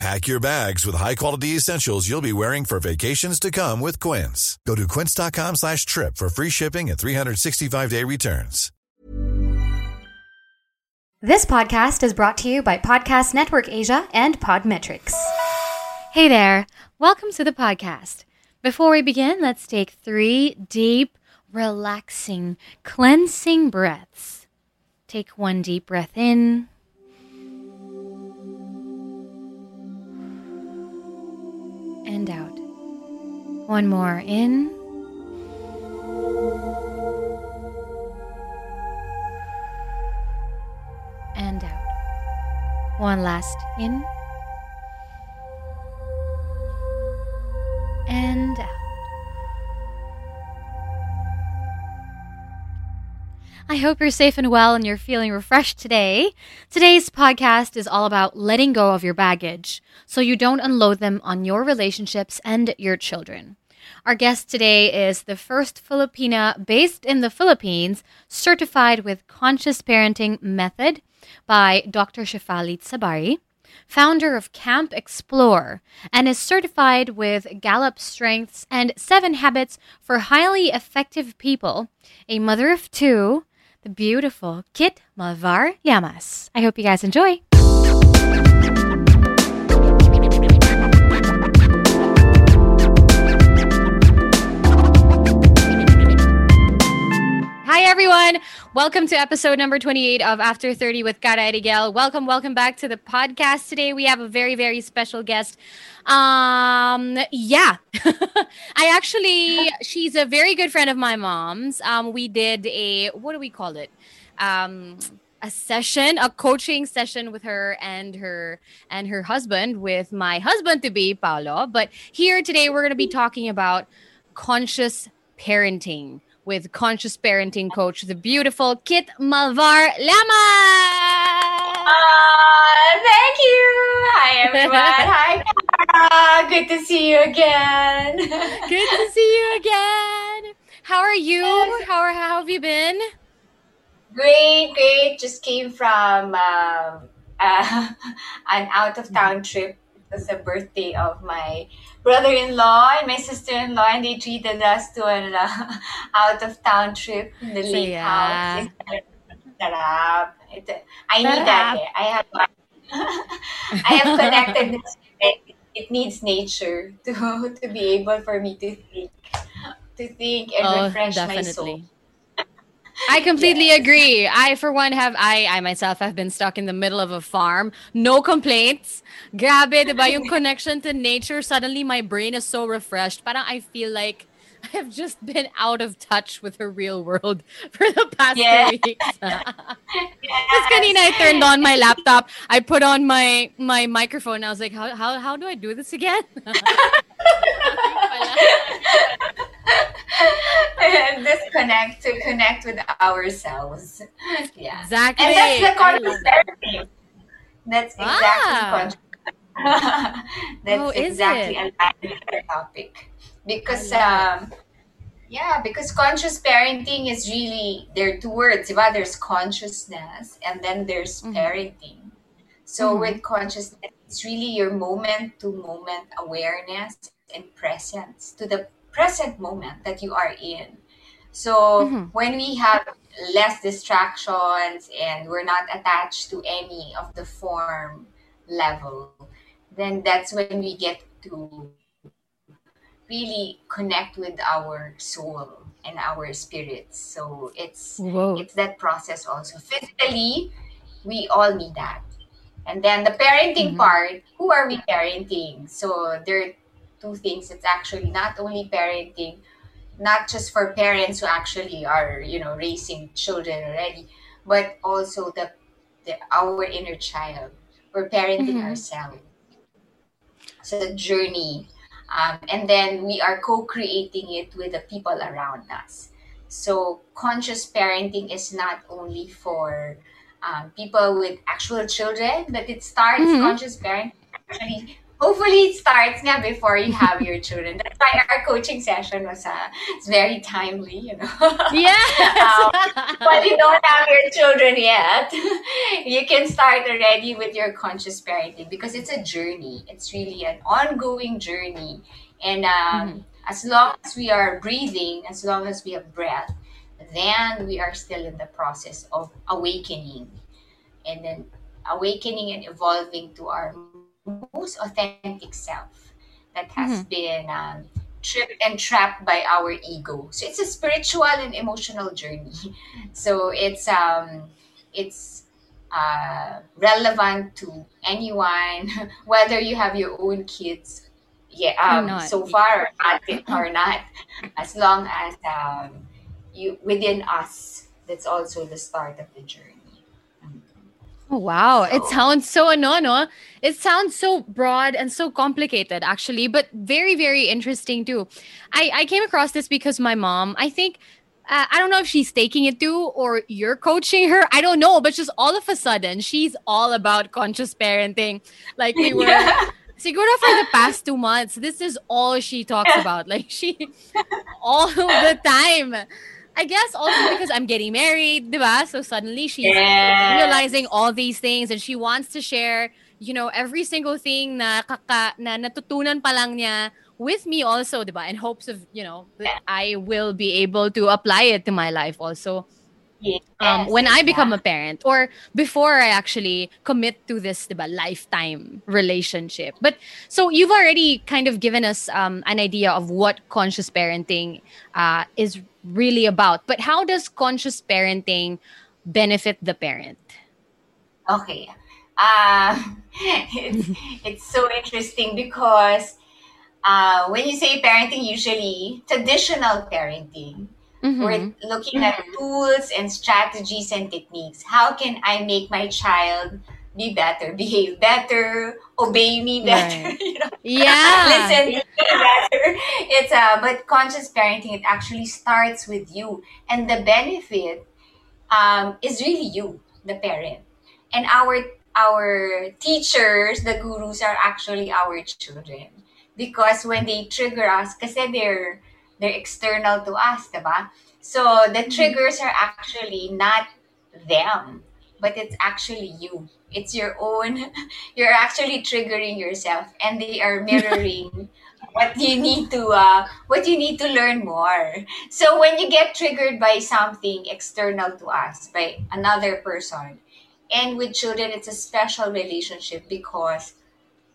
Pack your bags with high-quality essentials you'll be wearing for vacations to come with Quince. Go to quince.com slash trip for free shipping and 365-day returns. This podcast is brought to you by Podcast Network Asia and Podmetrics. Hey there, welcome to the podcast. Before we begin, let's take three deep, relaxing, cleansing breaths. Take one deep breath in. And out. One more in. And out. One last in. And out. I hope you're safe and well and you're feeling refreshed today. Today's podcast is all about letting go of your baggage so you don't unload them on your relationships and your children. Our guest today is the first Filipina based in the Philippines, certified with Conscious Parenting Method by Dr. Shefali Tsabary, founder of Camp Explore, and is certified with Gallup Strengths and Seven Habits for Highly Effective People, a mother of two, the beautiful Kit Malvar Llamas. I hope you guys enjoy. Everyone. Welcome to episode number 28 of After 30 with Cara Erigel. Welcome, welcome back to the podcast. Today, we have a very, very special guest. Um, yeah, I actually, she's a very good friend of my mom's. Um, we did a, what do we call it? Um, a session, a coaching session with her and her and her husband, with my husband to be Paolo. But here today, we're going to be talking about conscious parenting with conscious parenting coach, the beautiful Kit Malvar Lama. Uh, thank you. Hi, everyone. Hi, Cara. Good to see you again. Good to see you again. How are you? How, are, how have you been? Great, great. Just came from uh, uh, an out of town trip. Was the birthday of my brother-in-law and my sister-in-law, and they treated us to an uh, out-of-town trip in the So, lake yeah. house. It, I need that. eh. I have I have connectedness. It, it needs nature to to be able for me to think, to think and Oh, refresh my soul. I completely agree. I, for one, have I, I myself have been stuck in the middle of a farm. No complaints. Grabe, diba? Yung connection to nature. Suddenly, my brain is so refreshed. Parang I feel like I have just been out of touch with the real world for the past Yeah. two weeks. Because kanina I turned on my laptop, I put on my my microphone. I was like, how how how do I do this again? And disconnect to connect with ourselves. Yeah. exactly. And that's the conscious therapy. That's Ah. exactly conscious. that's Oh, exactly it? aligned with the topic. Because um yeah, because conscious parenting is really there are two words, diba? There's consciousness and then there's Mhm. parenting. So Mhm. with consciousness, it's really your moment to moment awareness and presence to the present moment that you are in. So Mhm. when we have less distractions and we're not attached to any of the form level, then that's when we get to really connect with our soul and our spirits. So it's Whoa. it's that process also. Physically, we all need that. And then the parenting Mhm. part, who are we parenting? So there are two things. It's actually not only parenting, not just for parents who actually are, you know, raising children already, but also the, the our inner child. We're parenting Mhm. ourselves. So the journey. Um, and then we are co-creating it with the people around us. So conscious parenting is not only for um, people with actual children, but it starts Mhm. conscious parenting actually. Hopefully, it starts now before you have your children. That's why our coaching session was uh, it's very timely, you know. yes. but you don't have your children yet, you can start already with your conscious parenting because it's a journey. It's really an ongoing journey. And um, as long as we are breathing, as long as we have breath, then we are still in the process of awakening. And then awakening and evolving to our most authentic self that has been um, tripped and trapped by our ego. So it's a spiritual and emotional journey. So it's um it's uh, relevant to anyone, whether you have your own kids, yeah, um, so far at it or not, as long as um, you within us, that's also the start of the journey. Oh, wow. It sounds so ano, no? It sounds so broad and so complicated, actually, but very, very interesting too. I, I came across this because my mom, I think, uh, I don't know if she's taking it too or you're coaching her. I don't know, but just all of a sudden, she's all about conscious parenting. Like we were. Yeah. Siguro for the past two months, this is all she talks about. Like she, all the time. I guess also because I'm getting married, diba? So suddenly she's Yes. realizing all these things and she wants to share, you know, every single thing na, kaka, na natutunan pa lang niya with me also, diba? In hopes of, you know, that I will be able to apply it to my life also Yes, um, when I become a parent or before I actually commit to this diba, lifetime relationship. But so you've already kind of given us um, an idea of what conscious parenting uh, is really about. But how does conscious parenting benefit the parent? Okay. Uh, it's, it's so interesting because uh, when you say parenting, usually traditional parenting, Mhm. we're looking at tools and strategies and techniques. How can I make my child be better, behave better, obey me better? Right. you know, Yeah. listen better. It's uh, but conscious parenting. It actually starts with you, and the benefit um, is really you, the parent, and our our teachers, the gurus, are actually our children because when they trigger us, because they're they're external to us, diba? So the triggers are actually not them, but it's actually you. It's your own. You're actually triggering yourself, and they are mirroring what you need to uh, what you need to learn more. So when you get triggered by something external to us, by another person, and with children, it's a special relationship because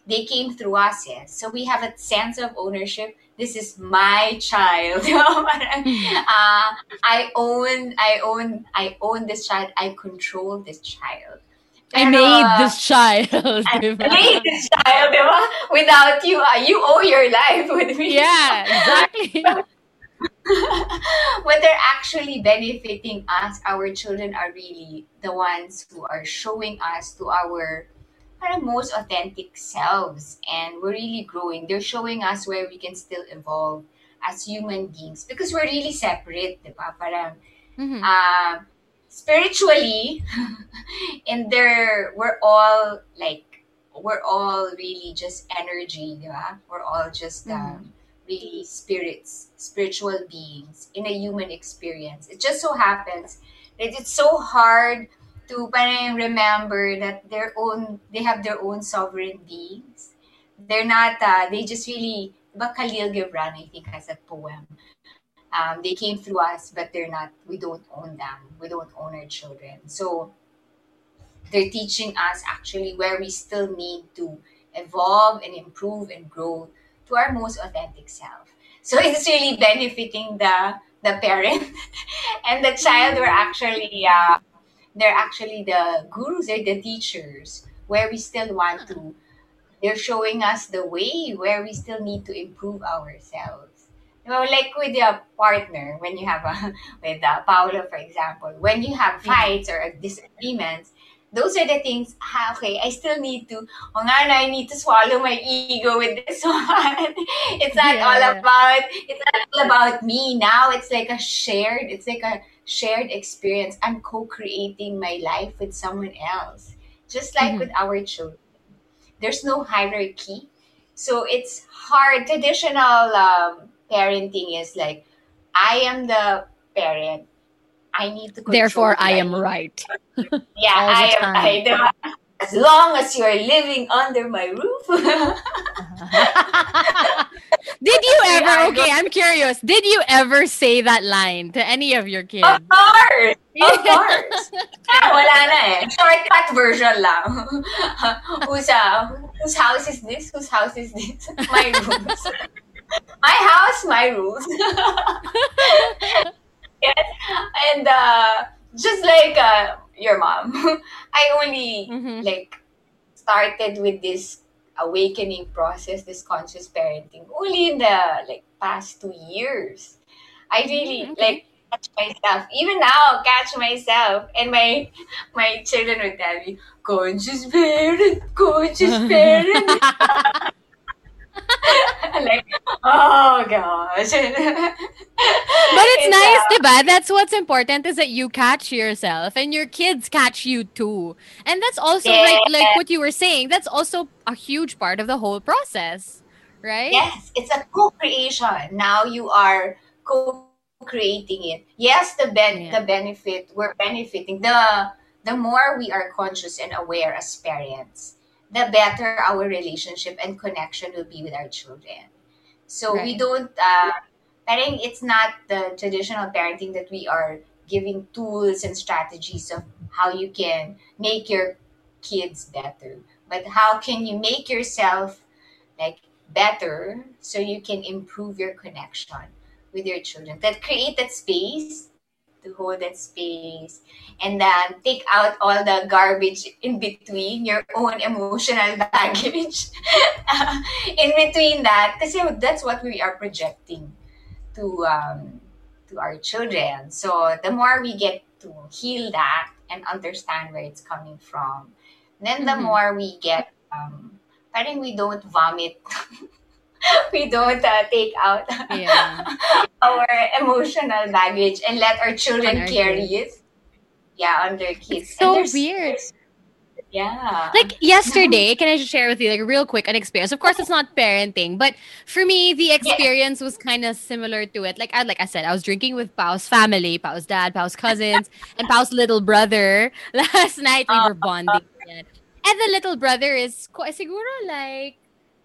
they came through us. Yes. So we have a sense of ownership. This is my child. Uh, I own, I own, I own this child. I control this child. I Pero, made uh, this child. I diba? made this child, di ba? Without you, uh, you owe your life with me. Yeah, exactly. what they're actually benefiting us. Our children are really the ones who are showing us to our parang most authentic selves, and we're really growing. They're showing us where we can still evolve as human beings because we're really separate, di ba? Parang Mhm. uh, spiritually in there we're all like we're all really just energy di ba? we're all just um, really spirits spiritual beings in a human experience it just so happens that it's so hard to parang remember that their own they have their own sovereign beings they're not uh, they just really diba Khalil Gibran I think has a poem um, they came through us, but they're not, we don't own them. We don't own our children. So they're teaching us actually where we still need to evolve and improve and grow to our most authentic self. So it's really benefiting the the parent and the child were actually uh, they're actually the gurus, they're the teachers where we still want to they're showing us the way where we still need to improve ourselves. Well, like with your partner, when you have a with uh, Paolo, for example, when you have fights or disagreements, those are the things, ah, okay, I still need to, oh nga na, I need to swallow my ego with this one. it's not Yeah. all about, it's not all about me. Now it's like a shared, it's like a shared experience. I'm co-creating my life with someone else. Just like Mhm. with our children. There's no hierarchy. So it's hard. Traditional um, parenting is like, I am the parent. I need to Therefore. I am right. Yeah, I am. I. As long as you are living under my roof. Did you ever? Okay, I'm curious. Did you ever say that line to any of your kids? of course. Of course. Ah, wala na eh. Shortcut version lang. whose, uh, whose house is this? Whose house is this? My rules. my house, my rules. yes. And uh, just like uh, your mom, I only Mhm. like started with this awakening process, this conscious parenting, only in the like past two years. I really Mm, okay. like catch myself. Even now, catch myself. And my my children would tell me, conscious parent, conscious parent. like, oh gosh. But it's nice, uh, diba? That's what's important is that you catch yourself and your kids catch you too. And that's also like like what you were saying, that's also a huge part of the whole process. Right? Yes, it's a co-creation. Now you are co-creating it. Yes, the ben Yeah. the benefit we're benefiting. The the more we are conscious and aware as parents, the better our relationship and connection will be with our children. So we don't uh parang it's not the traditional parenting that we are giving tools and strategies of how you can make your kids better. But how can you make yourself like better so you can improve your connection with your children that create that space to hold that space and then take out all the garbage in between your own emotional baggage in between that because that's what we are projecting to um, to our children so the more we get to heal that and understand where it's coming from then the Mhm. more we get um, parang we don't vomit. we don't uh, take out Yeah. Our emotional baggage and let our children carry it. Yeah, on their kids. It's so weird. Yeah. Like yesterday, can I just share with you like real quick an experience? Of course, it's not parenting, but for me, the experience was kind of similar to it. Like I like I said, I was drinking with Pau's family, Pau's dad, Pau's cousins, and Pau's little brother. Last night we were oh. bonding. yan. And the little brother is ko siguro like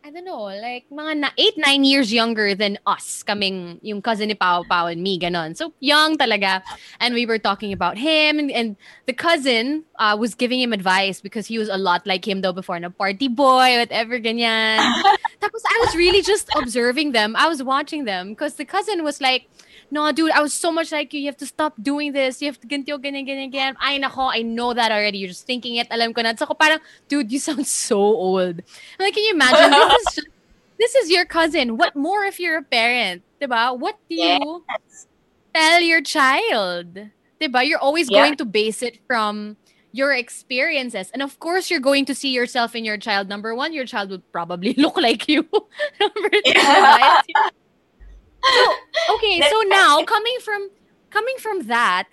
I don't know, like mga na, eight, nine years younger than us, kaming yung cousin ni Pao, Pao and me, ganon. So, young talaga. And we were talking about him and, and the cousin uh, was giving him advice because he was a lot like him though before na party boy, whatever, ganyan. Tapos I was really just observing them. I was watching them because the cousin was like, no, dude, I was so much like you. You have to stop doing this. You have to ganito, ganyan, ganyan, ganyan. Ay, nako, I know that already. You're just thinking it. Alam ko na. So, parang, dude, you sound so old. I'm like, can you imagine? This is just, this is your cousin. What more if you're a parent? Diba? What do you tell your child? Diba? You're always Yeah. going to base it from your experiences. And of course, you're going to see yourself in your child. Number one, your child would probably look like you. Number two, Yeah. So, okay, so now coming from coming from that,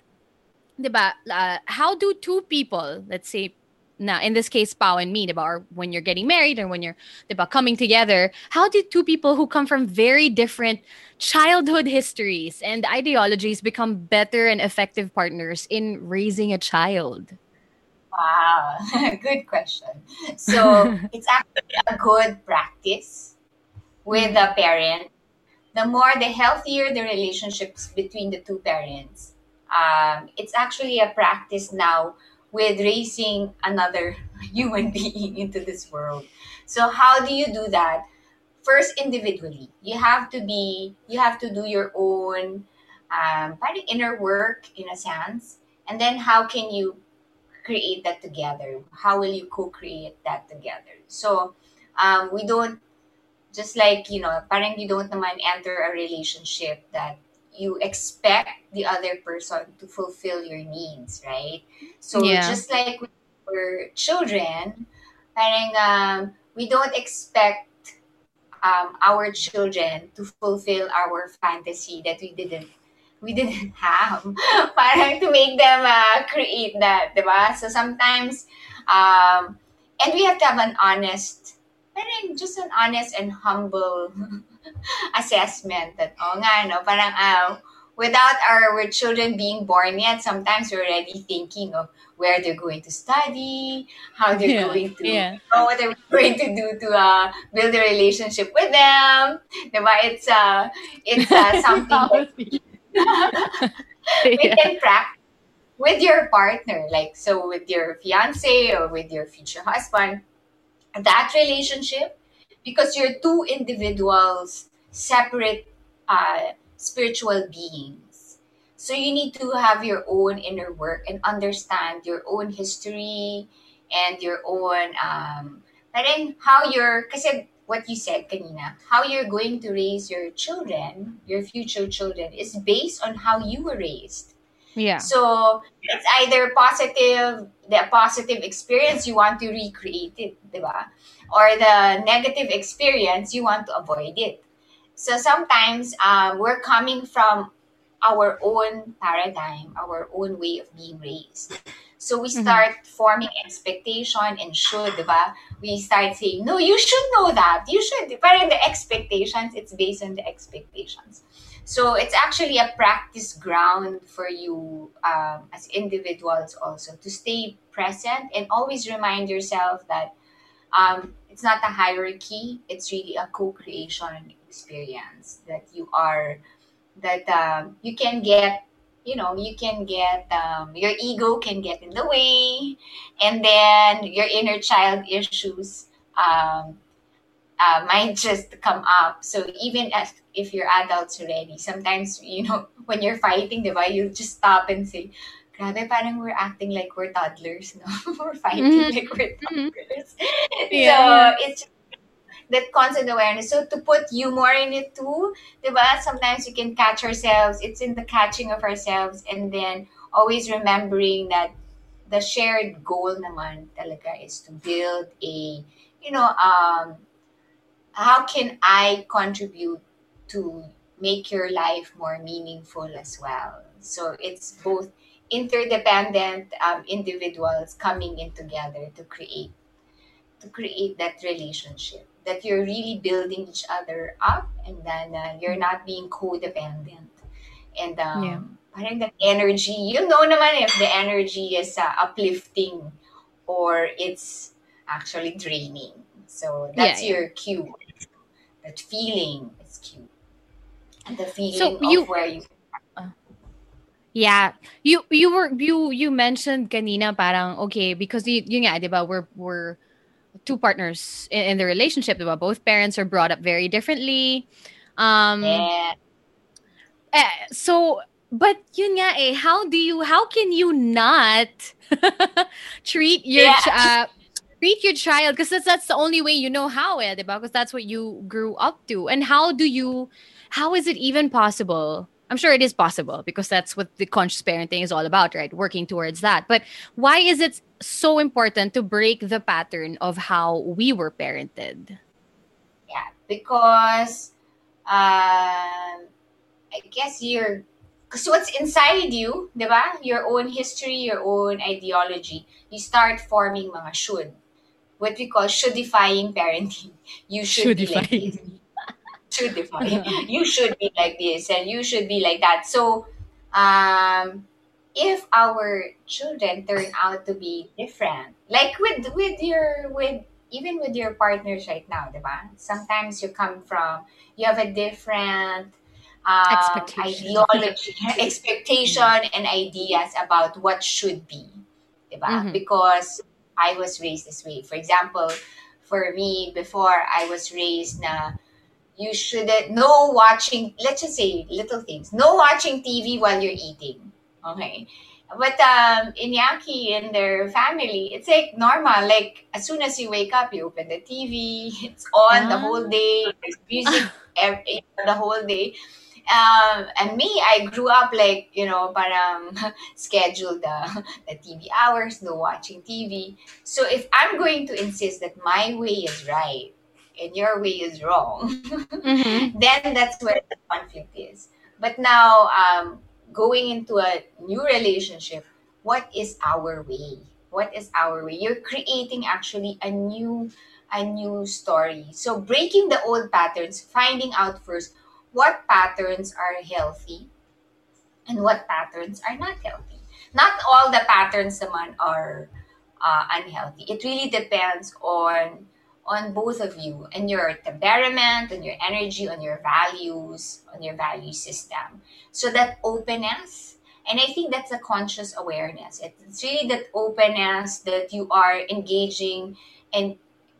'di ba? Uh, how do two people, let's say now in this case Pao and me, 'di ba, or when you're getting married or when you're 'di ba, coming together, how did two people who come from very different childhood histories and ideologies become better and effective partners in raising a child? Wow, good question. So it's actually a good practice with the parent. The more, the healthier the relationships between the two parents. Um, it's actually a practice now with raising another human being into this world. So how do you do that? First, individually, you have to be, you have to do your own, um, inner work in a sense, and then how can you create that together? How will you co-create that together? So um, we don't just like you know, parang you don't naman enter a relationship that you expect the other person to fulfill your needs, right? So Yeah. just like with our children, parang um, we don't expect um, our children to fulfill our fantasy that we didn't we didn't have. parang to make them uh, create that, diba? So sometimes, um, and we have to have an honest, parang just an honest and humble assessment that, oh nga, no, parang, uh, without our children being born yet, sometimes we're already thinking of where they're going to study, how they're yeah, going to, yeah. oh, what they're going to do to uh, build a relationship with them. Diba? It's, uh, it's uh, something we can practice with your partner, like so with your fiance or with your future husband. That relationship, because you're two individuals, separate uh, spiritual beings. So you need to have your own inner work and understand your own history and your own um parang how you're kasi what you said kanina, how you're going to raise your children, your future children is based on how you were raised. Yeah. So it's either positive, the positive experience you want to recreate it, diba? Or the negative experience you want to avoid it. So sometimes um, we're coming from our own paradigm, our own way of being raised. So we mm-hmm. start mm-hmm. forming expectation and should, diba? We start saying, no, you should know that. You should. But in the expectations, it's based on the expectations. So it's actually a practice ground for you um, as individuals also to stay present and always remind yourself that um, it's not a hierarchy, it's really a co creation experience that you are that um, you can get you know you can get um, your ego can get in the way and then your inner child issues um, uh, might just come up so even as if you're adults already sometimes you know when you're fighting diba, you just stop and say grabe parang we're acting like we're toddlers no we're fighting mm-hmm. like we're mm-hmm. toddlers yeah. so it's that constant awareness. So to put humor in it too, diba? Sometimes we can catch ourselves. It's in the catching of ourselves and then always remembering that the shared goal naman talaga is to build a, you know, um, how can I contribute to make your life more meaningful as well? So it's both interdependent um, individuals coming in together to create to create that relationship that you're really building each other up and then uh, you're not being codependent. And um, yeah. parang that energy, you know naman if the energy is uh, uplifting or it's actually draining. So that's yeah, your cue. That feeling is cute. And the feeling so you, of where you uh, yeah. You you were you you mentioned kanina parang okay because you you nga 'di ba we're we're two partners in, in the relationship, diba? both parents are brought up very differently. Um, yeah. Eh, so, but yun nga eh, how do you, how can you not treat your yeah. uh, treat your child because that's, that's the only way you know how eh, because that's what you grew up to and how do you how is it even possible I'm sure it is possible because that's what the conscious parenting is all about, right? Working towards that. But why is it so important to break the pattern of how we were parented? Yeah, because uh, I guess you're because what's inside you, diba? Your own history, your own ideology, you start forming mga should. What we call should-defying parenting. You should, be like this should define. you should be like this and you should be like that. So, um, if our children turn out to be different, like with with your with even with your partners right now, diba? Sometimes you come from you have a different um, ideology, expectation, and ideas about what should be, diba? Mm-hmm. Because I was raised this way. For example, for me, before I was raised na you shouldn't no watching let's just say little things no watching tv while you're eating okay? But um Iñaki in their family it's like normal like as soon as you wake up you open the tv it's on the whole day there's music every, the whole day um, and me, I grew up like, you know, parang schedule the, the TV hours, no watching TV. So if I'm going to insist that my way is right and your way is wrong, mm-hmm. then that's where the conflict is. But now, um, going into a new relationship, what is our way? What is our way? You're creating actually a new a new story. So breaking the old patterns, finding out first what patterns are healthy and what patterns are not healthy. Not all the patterns naman are uh, unhealthy. It really depends on on both of you and your temperament, on your energy, on your values, on your value system. So that openness, and I think that's a conscious awareness. It's really that openness that you are engaging and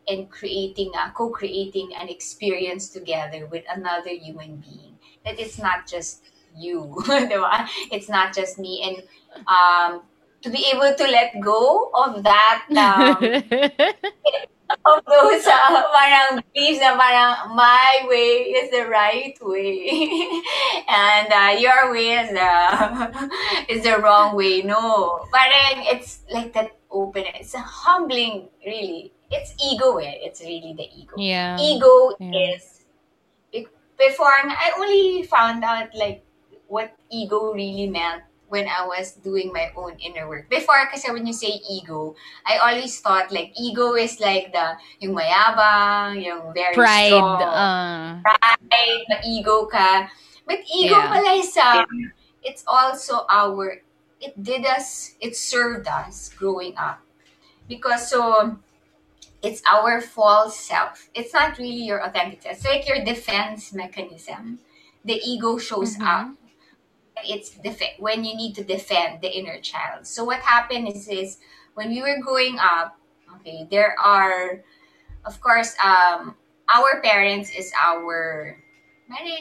and creating a co-creating an experience together with another human being. That it's not just you it's not just me. And um, to be able to let go of that um, of those uh, parang beliefs na parang my way is the right way. And uh, your way is the is the wrong way. No. Parang it's like that open. It's humbling really it's ego eh. It's really the ego. Yeah. Ego yeah. is before I only found out like what ego really meant when I was doing my own inner work. Before, kasi when you say ego, I always thought like ego is like the yung mayabang, yung very pride, strong, uh... pride, na ego ka. But ego yeah. pala is um, it's also our, it did us, it served us growing up. Because so, it's our false self. It's not really your authentic self. It's like your defense mechanism. The ego shows mm-hmm. up. It's def- when you need to defend the inner child. So what happened is, is when we were growing up, okay, there are, of course, um, our parents is our,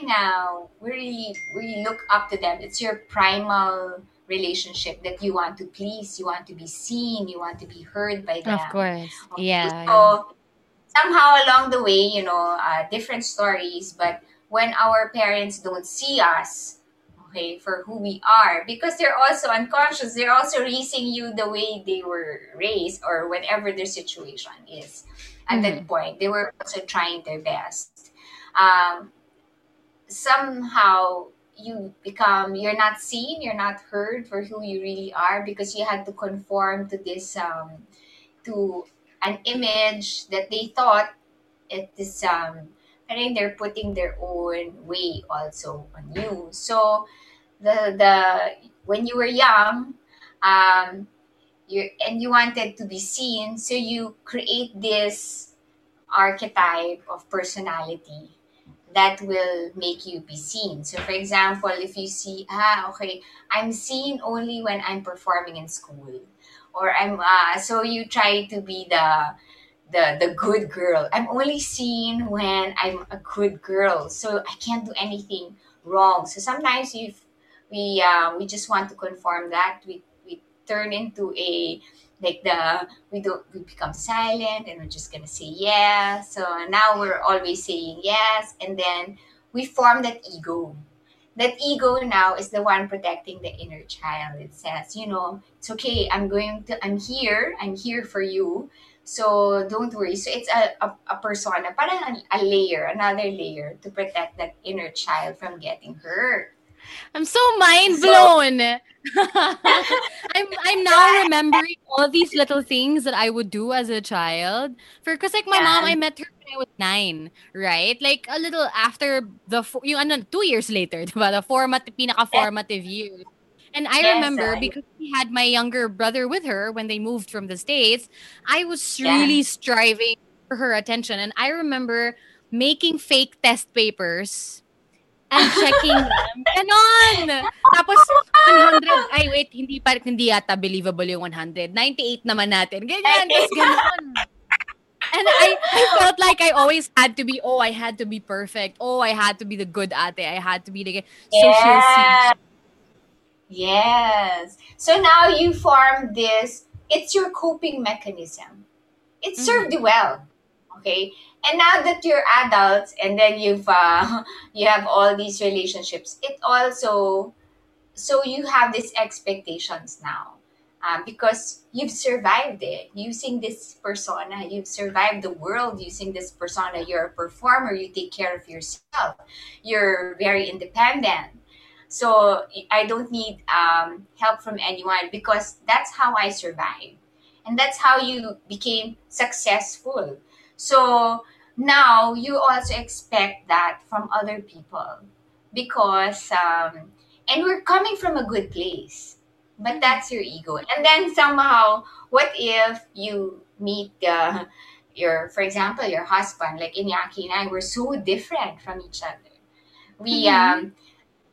now we really, we look up to them. It's your primal relationship that you want to please, you want to be seen, you want to be heard by them. Of course. Okay. Yeah. So yeah. somehow along the way, you know, uh, different stories, but when our parents don't see us, okay, for who we are, because they're also unconscious, they're also raising you the way they were raised or whatever their situation is at mm-hmm. that point. They were also trying their best. Um, somehow you become you're not seen you're not heard for who you really are because you had to conform to this um to an image that they thought it is um I think they're putting their own way also on you. So the the when you were young um you and you wanted to be seen so you create this archetype of personality that will make you be seen. So, for example, if you see, ah, okay, I'm seen only when I'm performing in school, or I'm uh, so you try to be the the the good girl. I'm only seen when I'm a good girl, so I can't do anything wrong. So sometimes if we uh, we just want to conform that, we we turn into a like the we don't we become silent and we're just gonna say yes. So now we're always saying yes. And then we form that ego. That ego now is the one protecting the inner child. It says you know it's okay. I'm going to i'm here. I'm here for you. So don't worry. So it's a, a, a persona parang a layer another layer to protect that inner child from getting hurt I'm so mind blown. I'm I'm now remembering all these little things that I would do as a child. For because like my yeah. mom, I met her when I was nine, right? Like a little after the yung ano, two years later, diba? The format, pinaka formative years. And I yes, remember because we had my younger brother with her when they moved from the States, I was yeah. really striving for her attention. And I remember making fake test papers and checking them. Ganon! Tapos, 100, ay wait, hindi pa, hindi yata believable yung 100. 98 naman natin. Ganyan, tapos ganon. And I, I felt like I always had to be, oh, I had to be perfect. Oh, I had to be the good ate. I had to be the, so yeah. Yes. So now you form this, it's your coping mechanism. It served mm-hmm. you well. Okay. And now that you're adults and then you've uh, you have all these relationships it also so you have these expectations now um, because you've survived it. Using this persona. You've survived the world. Using this persona. You're a performer. You take care of yourself. You're very independent. So i don't need um, help from anyone because that's how i survived. And that's how you became successful so now you also expect that from other people because um, and we're coming from a good place but that's your ego. And then somehow what if you meet the your for example your husband like Iñaki and i were so different from each other. We mm-hmm. um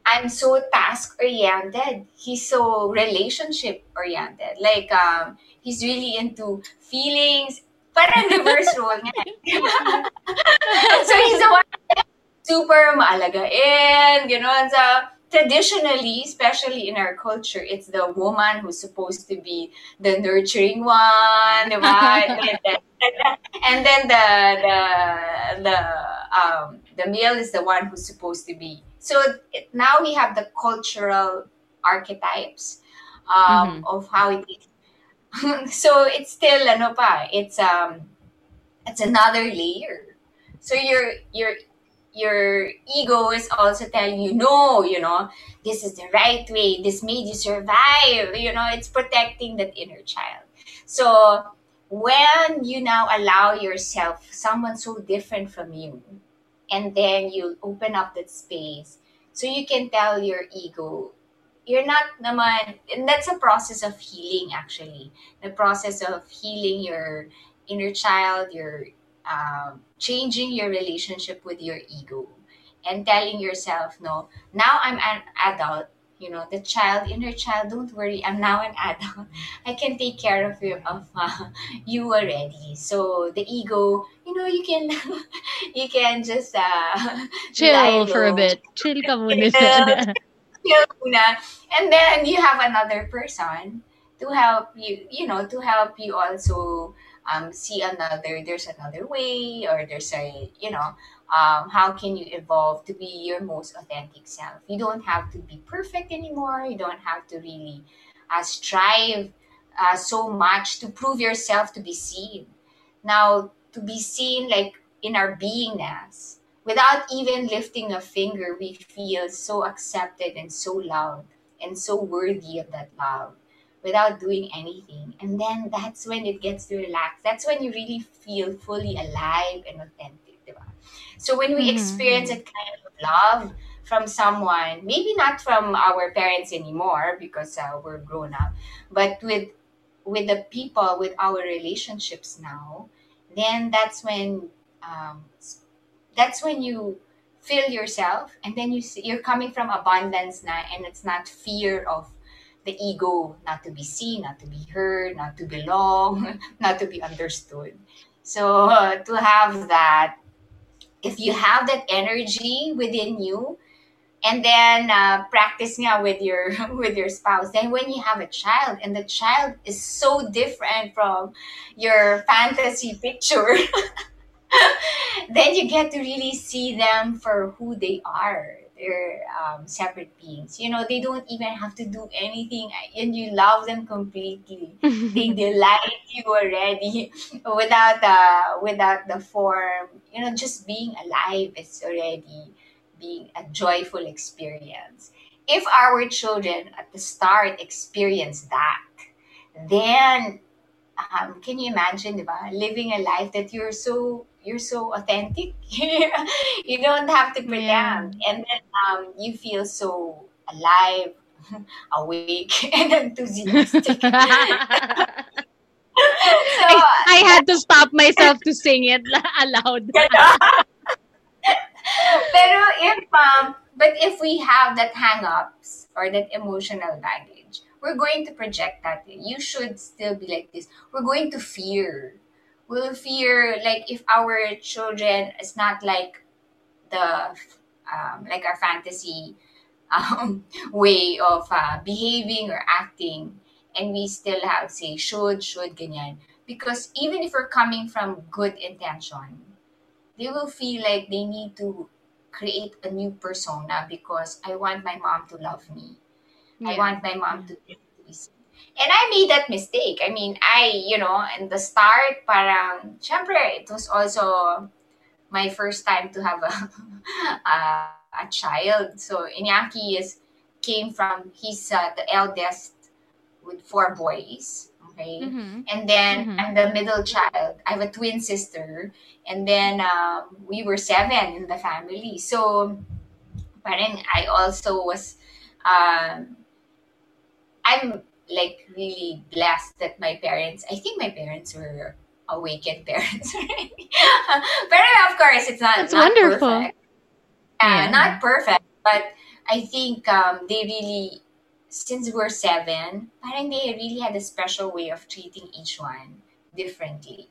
i'm so task oriented he's so relationship oriented like um he's really into feelings parang reverse role nga. so he's the one super maalagain, you know, and so traditionally, especially in our culture, it's the woman who's supposed to be the nurturing one, and, then, and then the the the um the male is the one who's supposed to be. So it, now we have the cultural archetypes um, mm-hmm. of how it is. so it's still ano pa, it's um it's another layer. So your your your ego is also telling you no you know this is the right way. This made you survive. You know it's protecting that inner child. So when you now allow yourself someone so different from you and then you open up that space so you can tell your ego you're not naman and that's a process of healing actually the process of healing your inner child your um, changing your relationship with your ego and telling yourself, no, now I'm an adult. You know, the child, inner child, don't worry. I'm now an adult. I can take care of you, of uh, you already. So the ego, you know, you can, you can just uh, chill for a bit. Chill ka muna. Muna. And then you have another person to help you. You know, to help you also um, see another there's another way or there's a you know um, how can you evolve to be your most authentic self you don't have to be perfect anymore you don't have to really uh, strive uh, so much to prove yourself to be seen now to be seen like in our beingness without even lifting a finger we feel so accepted and so loved and so worthy of that love without doing anything. And then that's when it gets to relax. That's when you really feel fully alive and authentic. Diba? So when we mm-hmm. experience that kind of love from someone, maybe not from our parents anymore because uh, we're grown up, but with with the people, with our relationships now, then that's when um, that's when you feel yourself and then you see, you're coming from abundance now and it's not fear of the ego not to be seen, not to be heard, not to belong, not to be understood. So uh, to have that, if you have that energy within you, and then uh, practice nga with your with your spouse. Then when you have a child, and the child is so different from your fantasy picture. then you get to really see them for who they are they're um, separate beings. You know, they don't even have to do anything, and you love them completely. they delight you already without the without the form. You know, just being alive is already being a joyful experience. If our children at the start experience that, then um, can you imagine, diba, living a life that you're so you're so authentic. you don't have to pretend, yeah. and then um, you feel so alive, awake, and enthusiastic. so, I, I, had to stop myself to sing it aloud. Pero if um, but if we have that hang-ups or that emotional baggage, we're going to project that. You should still be like this. We're going to fear will fear like if our children is not like the um, like our fantasy um, way of uh, behaving or acting and we still have say should should ganyan because even if we're coming from good intention they will feel like they need to create a new persona because I want my mom to love me. I want my mom to. And I made that mistake. I mean, I, you know, in the start, parang, syempre, it was also my first time to have a, a, a child. So, Iñaki is, came from, he's uh, the eldest with four boys. Okay. Mhm. And then Mhm. I'm the middle child. I have a twin sister. And then um, we were seven in the family. So parang I also was um, I'm like really blessed that my parents I think my parents were awakened parents. Right? But of course it's not, That's not wonderful. perfect. Yeah, Yeah. not perfect. But I think um, they really since we're seven, parang they really had a special way of treating each one differently.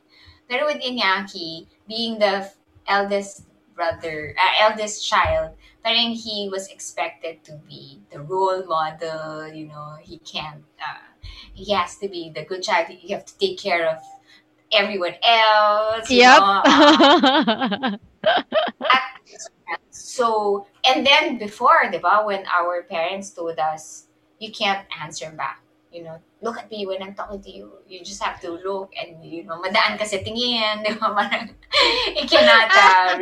Pero with Iñaki, being the eldest brother, uh, eldest child, parang he was expected to be the role model, you know, he can't, uh, he has to be the good child, you have to take care of everyone else, Yep. so, and then before, di ba, when our parents told us, you can't answer back. You know, look at me when I'm talking to you. You just have to look and, you know, madaan ka sa tingin. Di ba? Parang, you cannot, uh,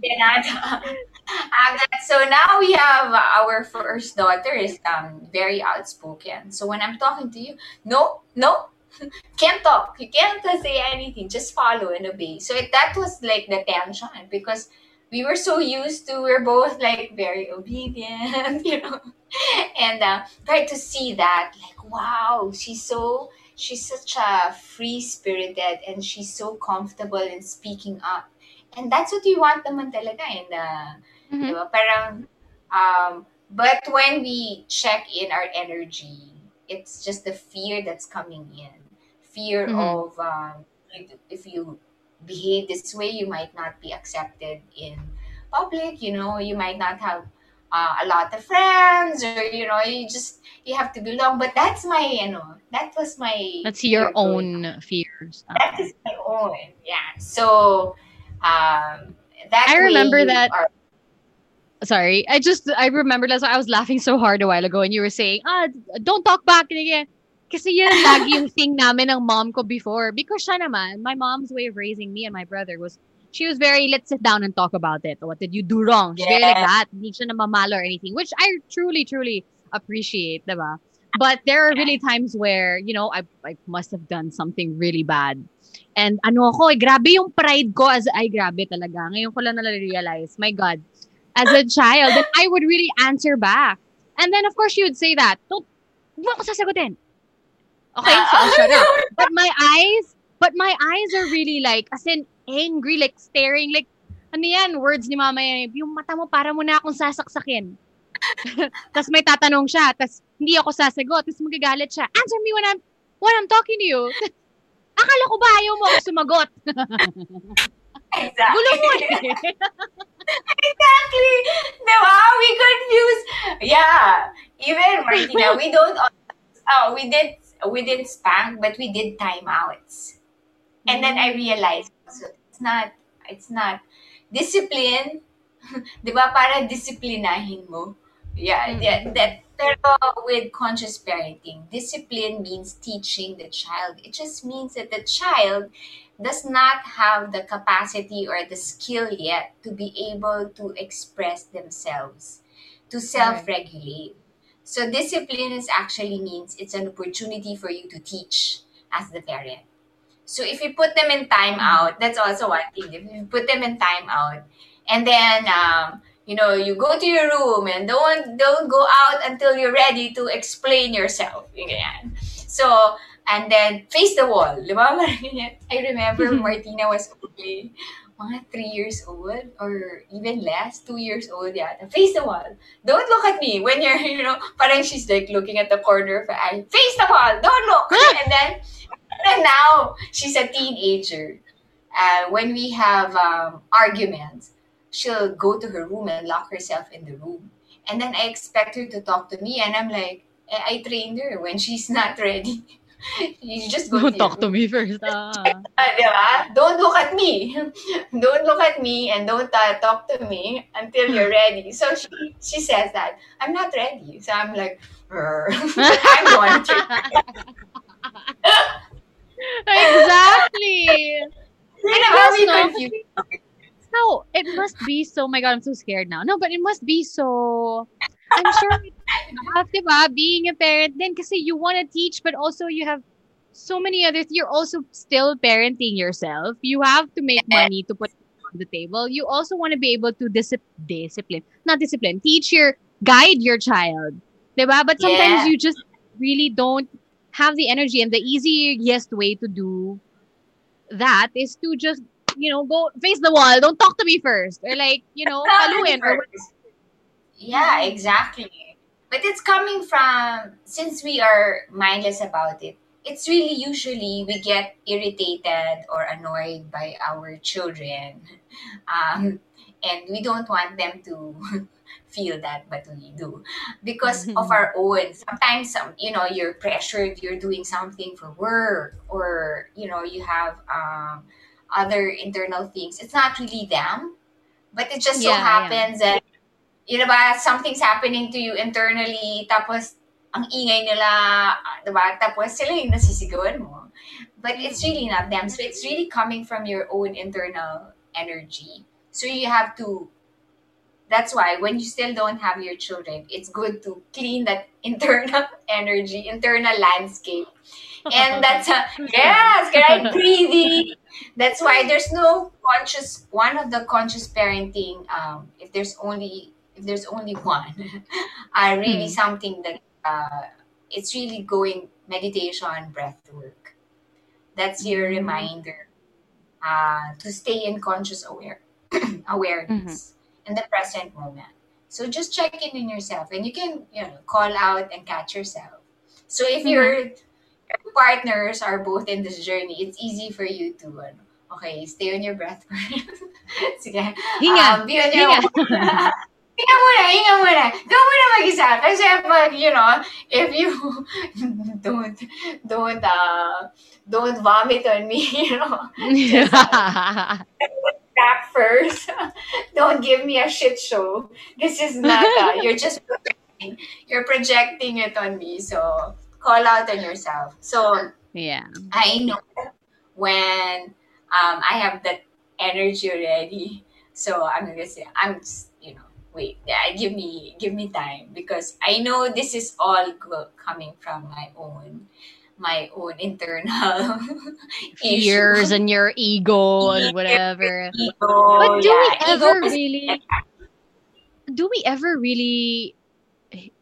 cannot have that. So now we have our first daughter is um, very outspoken. So when I'm talking to you, no, no, can't talk. You can't say anything. Just follow and obey. So it, that was like the tension because we were so used to we're both like very obedient, you know, and uh, try to see that like wow, she's so she's such a free spirited and she's so comfortable in speaking up, and that's what you want naman talaga in the Mhm. Diba? Parang, um, but when we check in our energy, it's just the fear that's coming in. Fear Mhm. of um, if you behave this way, you might not be accepted in public. You know, you might not have uh, a lot of friends, or you know, you just you have to belong. But that's my, you know, that was my. That's your own fears. that is my own. Yeah. So um that I remember that- are- Sorry, I just I remember that's why I was laughing so hard a while ago and you were saying, ah, don't talk back again. Kasi yun lagi yung thing namin ng mom ko before. Because siya naman, my mom's way of raising me and my brother was, she was very, let's sit down and talk about it. What did you do wrong? She's very like Yes. that. Hindi siya namamalo or anything, which I truly, truly appreciate, diba? But there are really times where, you know, I, I must have done something really bad. And ano ako, eh, grabe yung pride ko as, ay grabe talaga. Ngayon ko lang na-realize, my God, as a child, then I would really answer back. And then, of course, she would say that, don't, huwag ako sasagutin. Okay, so I'll shut up. But my eyes, but my eyes are really like, as in, angry, like staring, like, ano yan, words ni mama yan, yung mata mo, para mo na akong sasaksakin. Tapos may tatanong siya, tapos hindi ako sasagot, tapos magagalit siya. Answer me when I'm, when I'm talking to you. Akala ko ba ayaw mo ako sumagot? exactly. Gulo mo eh. exactly. Diba? We confuse. Yeah. Even Martina, we don't oh we did we didn't spank, but we did timeouts. And then I realized so it's not it's not discipline. Diba para disiplinahin mo? Yeah, Mm. yeah, that pero with conscious parenting, discipline means teaching the child. It just means that the child does not have the capacity or the skill yet to be able to express themselves, to self regulate. So, discipline is actually means it's an opportunity for you to teach as the parent. So, if you put them in timeout, that's also one thing. If you put them in timeout, and then um, you know you go to your room and don't don't go out until you're ready to explain yourself. Ganyan. So, and then face the wall. Di ba? Parang ganyan. I remember Martina was only mga three years old or even less, two years old yata. Face the wall. Don't look at me when you're, you know, parang she's like looking at the corner of her eye. Face the wall. Don't look. and then, and now she's a teenager. Uh, when we have um, arguments, she'll go to her room and lock herself in the room. And then I expect her to talk to me, and I'm like, eh, I trained her when she's not ready. you just go Don't to talk to me first. Ah. Ah. Don't look at me. Don't look at me and don't uh, talk to me until you're ready. So she, she says that, I'm not ready. So I'm like, I'm to. exactly. Know, how we no, it must be so. Oh my God, I'm so scared now. No, but it must be so. I'm sure tough, diba? Being a parent then kasi you want to teach, but also you have so many other. You're also still parenting yourself. You have to make money to put on the table. You also want to be able to disip- discipline, not discipline, teach your, guide your child, diba? But sometimes Yeah. you just really don't have the energy, and the easiest way to do that is to just you know go face the wall. Don't talk to me first, or like you know, paluin or Yeah, exactly. But it's coming from since we are mindless about it. It's really usually we get irritated or annoyed by our children, um, and we don't want them to feel that, but we do because of our own. Sometimes, some you know, you're pressured. You're doing something for work, or you know, you have um, other internal things. It's not really them, but it just so Yeah, yeah. happens that you know ba, something's happening to you internally, tapos ang ingay nila, diba? Tapos sila yung nasisigawan mo. But it's really not them. So it's really coming from your own internal energy. So you have to, that's why when you still don't have your children, it's good to clean that internal energy, internal landscape. And that's, a, yes, correct, breathing. That's why there's no conscious, one of the conscious parenting, um, if there's only, if there's only one, uh, really Hmm. something that uh, it's really going meditation, breath work. That's your Mm. reminder uh, to stay in conscious aware awareness in the present moment. So just check in in yourself, and you can you know call out and catch yourself. So if Mhm. your your partners are both in this journey, it's easy for you to ano, okay, stay on your breath. Sige. Hinga. Um, be on your Hinga. Hinga muna, hinga muna. Doon muna mag-isa. Kasi pag, you know, if you don't, don't, uh, don't vomit on me, you know, tap first. don't give me a shit show. This is not, uh, you're just projecting, you're projecting it on me. So, call out on yourself. So, yeah. I know when um, I have that energy already. So I'm gonna say I'm just you know wait yeah give me give me time because I know this is all coming from my own my own internal Fears and your ego and whatever. ego. But do yeah, we ever is- really do we ever really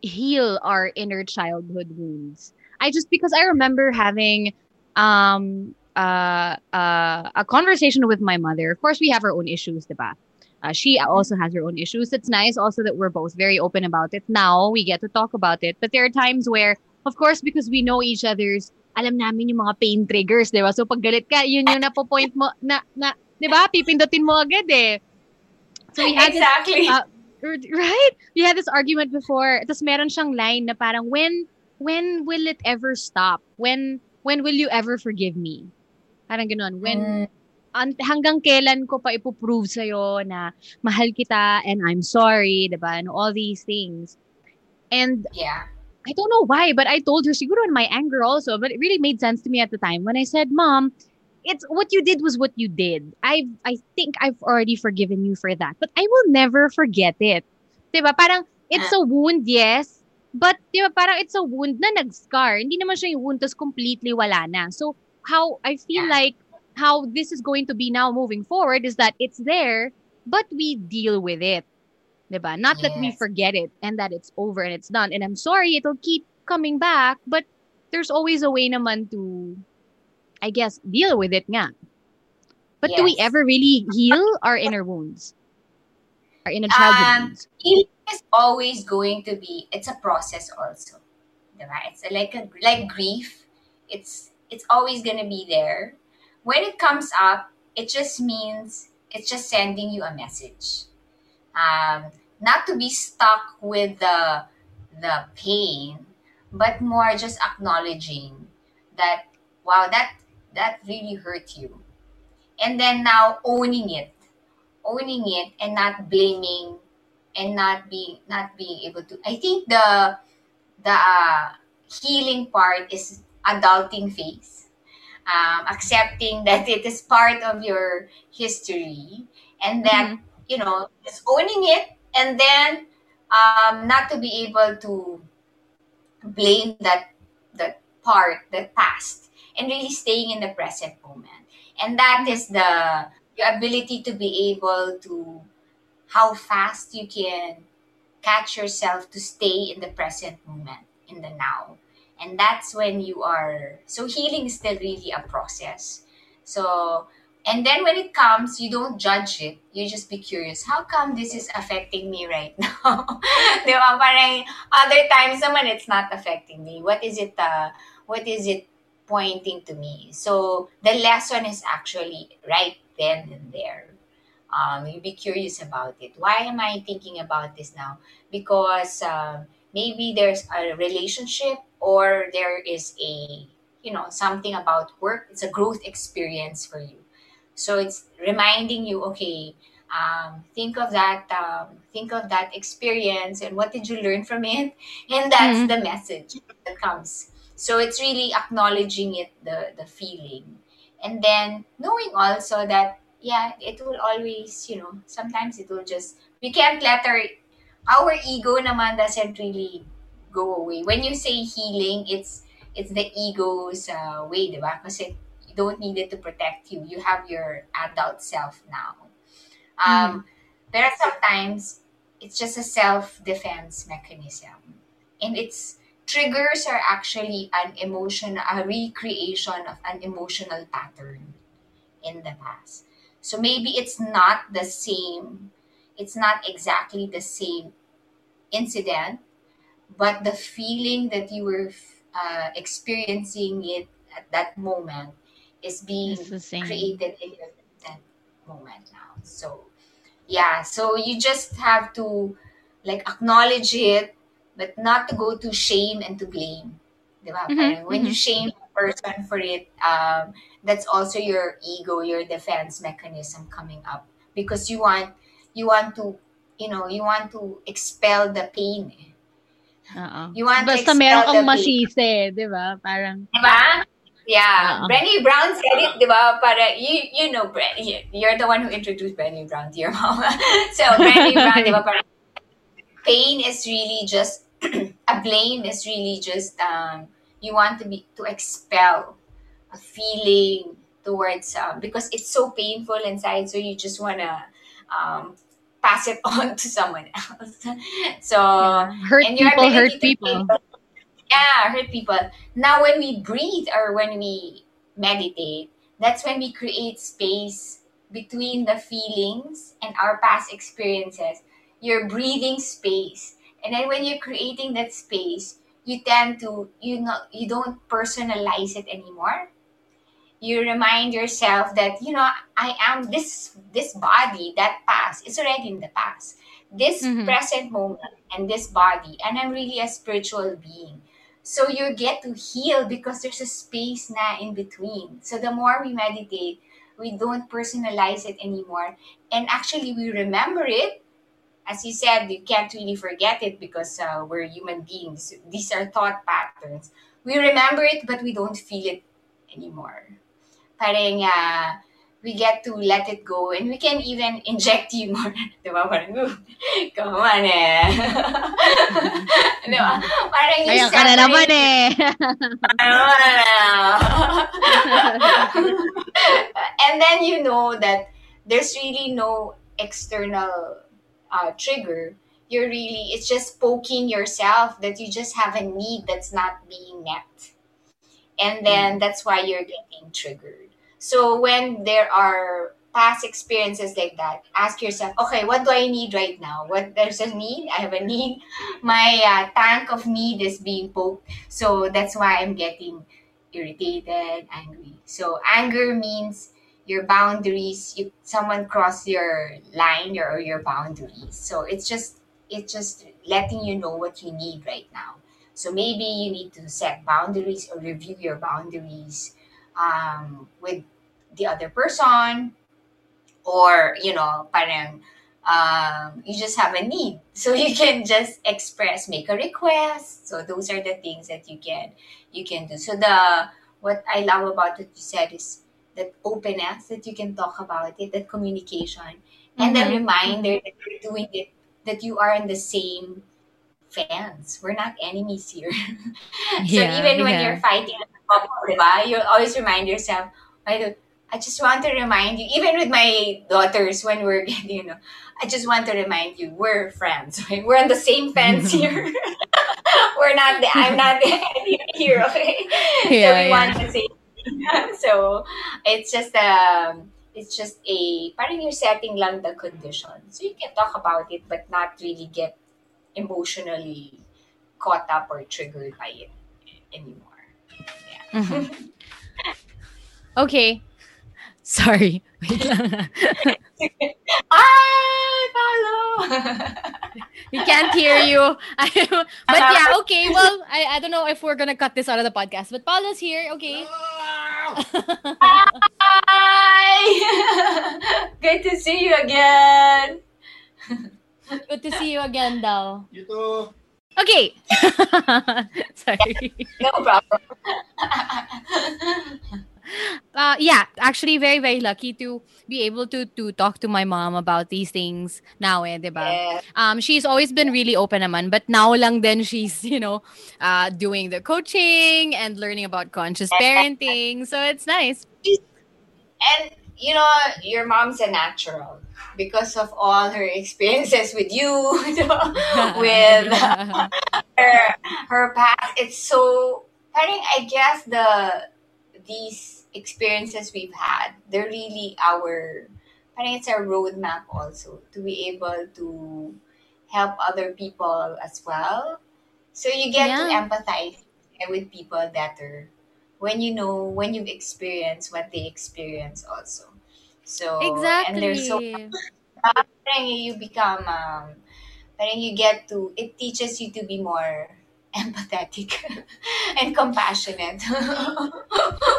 heal our inner childhood wounds? I just because I remember having um uh, uh a conversation with my mother. Of course we have our own issues, diba? Uh, she also has her own issues. It's nice also that we're both very open about it. Now we get to talk about it. But there are times where, of course, because we know each other's, alam namin yung mga pain triggers, di ba? So pag galit ka, yun yung napo-point mo, na, na, di ba? Pipindutin mo agad eh. So we had this, exactly. uh, right? We had this argument before. Tapos meron siyang line na parang, when, when will it ever stop? When, when will you ever forgive me? Parang ganun. When, Mm, an- hanggang kailan ko pa ipoprove sa'yo na mahal kita and I'm sorry, diba? And all these things. And yeah. I don't know why, but I told her, siguro in my anger also, but it really made sense to me at the time when I said, Mom, it's what you did was what you did. I I think I've already forgiven you for that, but I will never forget it. Diba? Parang it's ah. a wound, yes, but diba parang it's a wound na nag-scar. Hindi naman siya yung wound tas completely wala na. So how I feel Yeah. like how this is going to be now moving forward is that it's there, but we deal with it. Diba? Not that we Yes. forget it and that it's over and it's done. And I'm sorry, it'll keep coming back, but there's always a way naman to, I guess, deal with it nga. But do we ever really heal our inner wounds? Our inner childhood Um, wounds? healing is always going to be it's a process also diba? it's like a like grief it's it's always going to be there when it comes up it just means it's just sending you a message um, not to be stuck with the the pain but more just acknowledging that wow that that really hurt you and then now owning it owning it and not blaming and not being not being able to i think the the uh, healing part is adulting phase um, accepting that it is part of your history and that mm-hmm. You know just owning it and then um, not to be able to blame that that part that past and really staying in the present moment. And that is the your ability to be able to how fast you can catch yourself to stay in the present moment in the now. And that's when you are so healing is still really a process. So and then when it comes you don't judge it. You just be curious. How come this is affecting me right now? Di other times naman it's not affecting me. What is it uh, what is it pointing to me? So the lesson is actually right then and there. Um, you be curious about it. Why am i thinking about this now? Because uh, maybe there's a relationship or there is a you know something about work. It's a growth experience for you so it's reminding you okay um, think of that um, think of that experience and what did you learn from it and that's mm-hmm. the message that comes so it's really acknowledging it the the feeling and then knowing also that yeah it will always you know sometimes it will just we can't let our our ego naman doesn't really go away. When you say healing, it's it's the ego's uh, way, ba? Kasi don't need it to protect you. You have your adult self now. Um, mm. Pero sometimes, it's just a self-defense mechanism. And its triggers are actually an emotion, a recreation of an emotional pattern in the past. So maybe it's not the same, it's not exactly the same incident, but the feeling that you were uh, experiencing it at that moment is being created in that moment now. So, yeah, so you just have to like acknowledge it, but not to go to shame and to blame. Mm-hmm, when mm-hmm. you shame a person for it, um, that's also your ego, your defense mechanism coming up because you want you want to you know you want to expel the pain. Eh. Oo. You want Basta to meron kang masisi, di ba? Parang... Di ba? Yeah. Brené Brown said it, di ba? Para, you, you know, Brené, you're the one who introduced Brené Brown to your mom. so, Brené Brown, di ba? Para, pain is really just, a blame is really just, um, you want to be, to expel a feeling towards, um, because it's so painful inside, so you just want to um, pass it on to someone else. So yeah. hurt people hurt people. Yeah, hurt people. Now when we breathe or when we meditate, that's when we create space between the feelings and our past experiences. You're breathing space. And then when you're creating that space, you tend to you know you don't personalize it anymore you remind yourself that you know i am this this body that past is already in the past this mm-hmm. present moment and this body and i'm really a spiritual being so you get to heal because there's a space na in between. So the more we meditate we don't personalize it anymore. And actually we remember it. As you said you can't really forget it because uh, we're human beings. These are thought patterns. We remember it but we don't feel it anymore. Parang uh, we get to let it go and we can even inject you more. Di ba? Parang, come on eh. Di ba? Parang you Ayaw ka na naman eh. and then you know that there's really no external uh, trigger. You're really, it's just poking yourself that you just have a need that's not being met. And then mm. that's why you're getting triggered. So when there are past experiences like that, ask yourself, okay, what do I need right now? What there's a need, I have a need. My uh, tank of need is being poked, so that's why I'm getting irritated, angry. So anger means your boundaries. You someone cross your line, your or your boundaries. So it's just it's just letting you know what you need right now. So maybe you need to set boundaries or review your boundaries um, with the other person or you know parang um, you just have a need. So you can just express make a request. So those are the things that you can you can do. So the what i love about what you said is that openness that you can talk about it that communication and the Mm-hmm. reminder that you're doing it that you are in the same fans we're not enemies here so Yeah, even when yeah. you're fighting a you always remind yourself I, do, I just want to remind you even with my daughters when we're getting you know I just want to remind you we're friends right? we're on the same fence here we're not the, I'm not the enemy here okay so we yeah. want the same so it's just um it's just a parang you're setting lang the condition so you can talk about it but not really get emotionally caught up or triggered by it anymore yeah Mhm. Okay. Sorry. Wait lang. Hi, Paolo! we can't hear you. but yeah, okay. Well, I, I don't know if we're gonna cut this out of the podcast, but Paolo's here. Okay. Hi! Good to see you again. Good to see you again, daw. You too. Okay. Sorry. No problem. uh, yeah, actually, very very lucky to be able to to talk to my mom about these things now, eh, diba? Yeah. Um, she's always been really open naman, but now lang then she's you know, uh, doing the coaching and learning about conscious parenting. So it's nice. And you know, your mom's a natural because of all her experiences with you, with her her past. It's so parang I guess the these experiences we've had, they're really our parang it's our roadmap also to be able to help other people as well. So you get to empathize with people better when you know when you've experienced what they experience also. So exactly, and there's so exactly. parang you become um parang you get to it teaches you to be more empathetic and compassionate.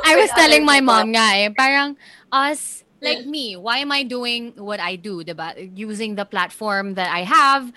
I was other telling my people. mom nga eh, parang us, like me, why am I doing what I do, diba? Using the platform that I have,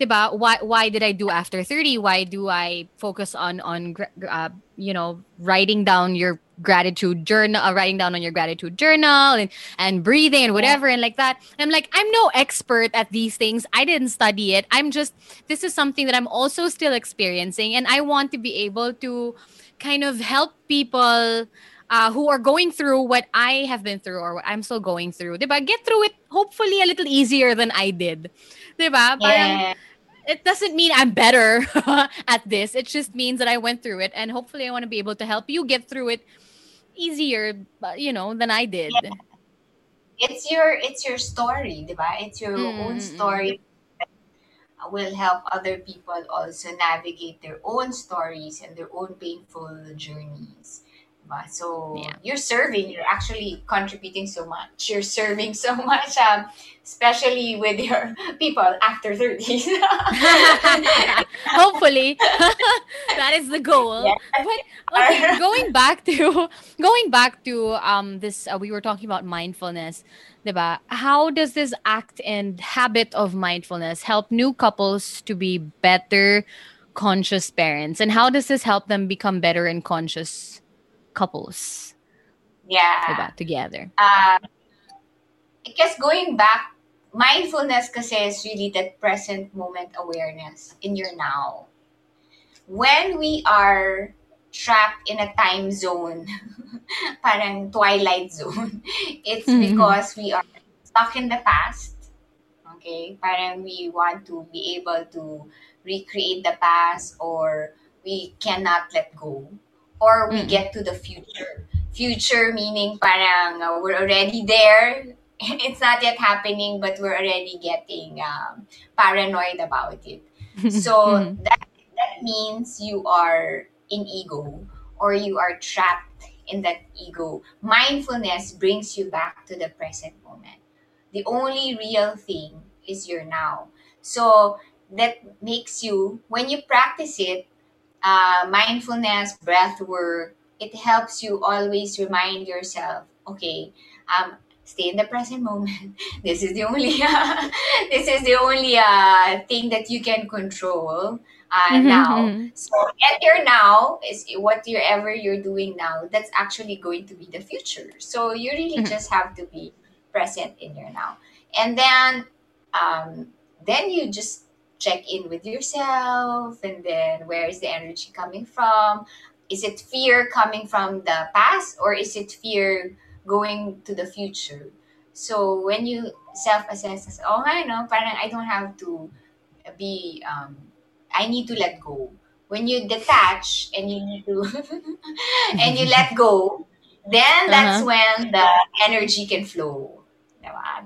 diba? Why, why did I do after 30? Why do I focus on, on gra- uh, you know, writing down your gratitude journal, uh, writing down on your gratitude journal and, and breathing and whatever and like that. And I'm like, I'm no expert at these things. I didn't study it. I'm just, this is something that I'm also still experiencing. And I want to be able to kind of help people uh, who are going through what I have been through or what I'm still going through. Diba? Get through it hopefully a little easier than I did. Diba? Parang, Yeah. It doesn't mean I'm better at this. It just means that I went through it and hopefully I want to be able to help you get through it easier, you know, than I did. It's your it's your story, diba? It's your own Mm-mm. story that will help other people also navigate their own stories and their own painful journeys. So Yeah. you're serving, you're actually contributing so much. You're serving so much, um, especially with your people after 30s. hopefully that is the goal Yeah. but okay going back to going back to um this uh, we were talking about mindfulness diba? how does this act and habit of mindfulness help new couples to be better conscious parents and how does this help them become better and conscious couples yeah. diba? together uh, I guess going back, mindfulness kasi is really that present moment awareness in your now. When we are trapped in a time zone, parang twilight zone, it's Mhm. because we are stuck in the past. Okay? Parang we want to be able to recreate the past or we cannot let go. Or we Mm. get to the future. Future meaning parang uh, we're already there. It's not yet happening, but we're already getting um, paranoid about it. So Mhm. that that means you are in ego or you are trapped in that ego. Mindfulness brings you back to the present moment. The only real thing is your now. So that makes you when you practice it, uh, mindfulness, breath work, it helps you always remind yourself, okay, um, stay in the present moment. this is the only this is the only uh, thing that you can control uh, mm-hmm, now. Mm-hmm. So at your now is whatever you ever you're doing now. That's actually going to be the future. So you really mm-hmm. just have to be present in your now, and then um, then you just check in with yourself, and then where is the energy coming from? Is it fear coming from the past, or is it fear going to the future? So when you self-assess, oh, I know, parang I don't have to be um, I need to let go. When you detach and you need to and you let go, then that's uh-huh. when the energy can flow.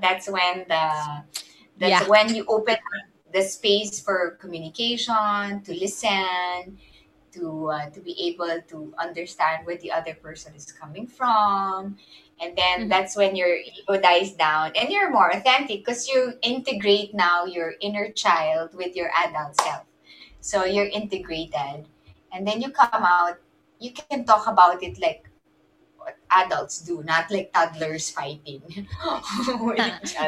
That's when the that's yeah. when you open the space for communication, to listen, to uh, to be able to understand where the other person is coming from and then mm-hmm. that's when your ego dies down and you're more authentic because you integrate now your inner child with your adult self so you're integrated. And then you come out, you can talk about it like adults do, not like toddlers fighting.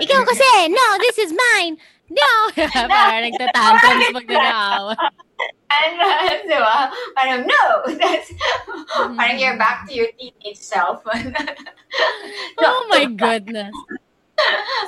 Ikaw kasi, no, this is mine. No! Parang nagtatantrums pag nanawa. And, uh, di ba? Parang, no! That's, mm-hmm. parang you're back to your teenage self. no. Oh my goodness.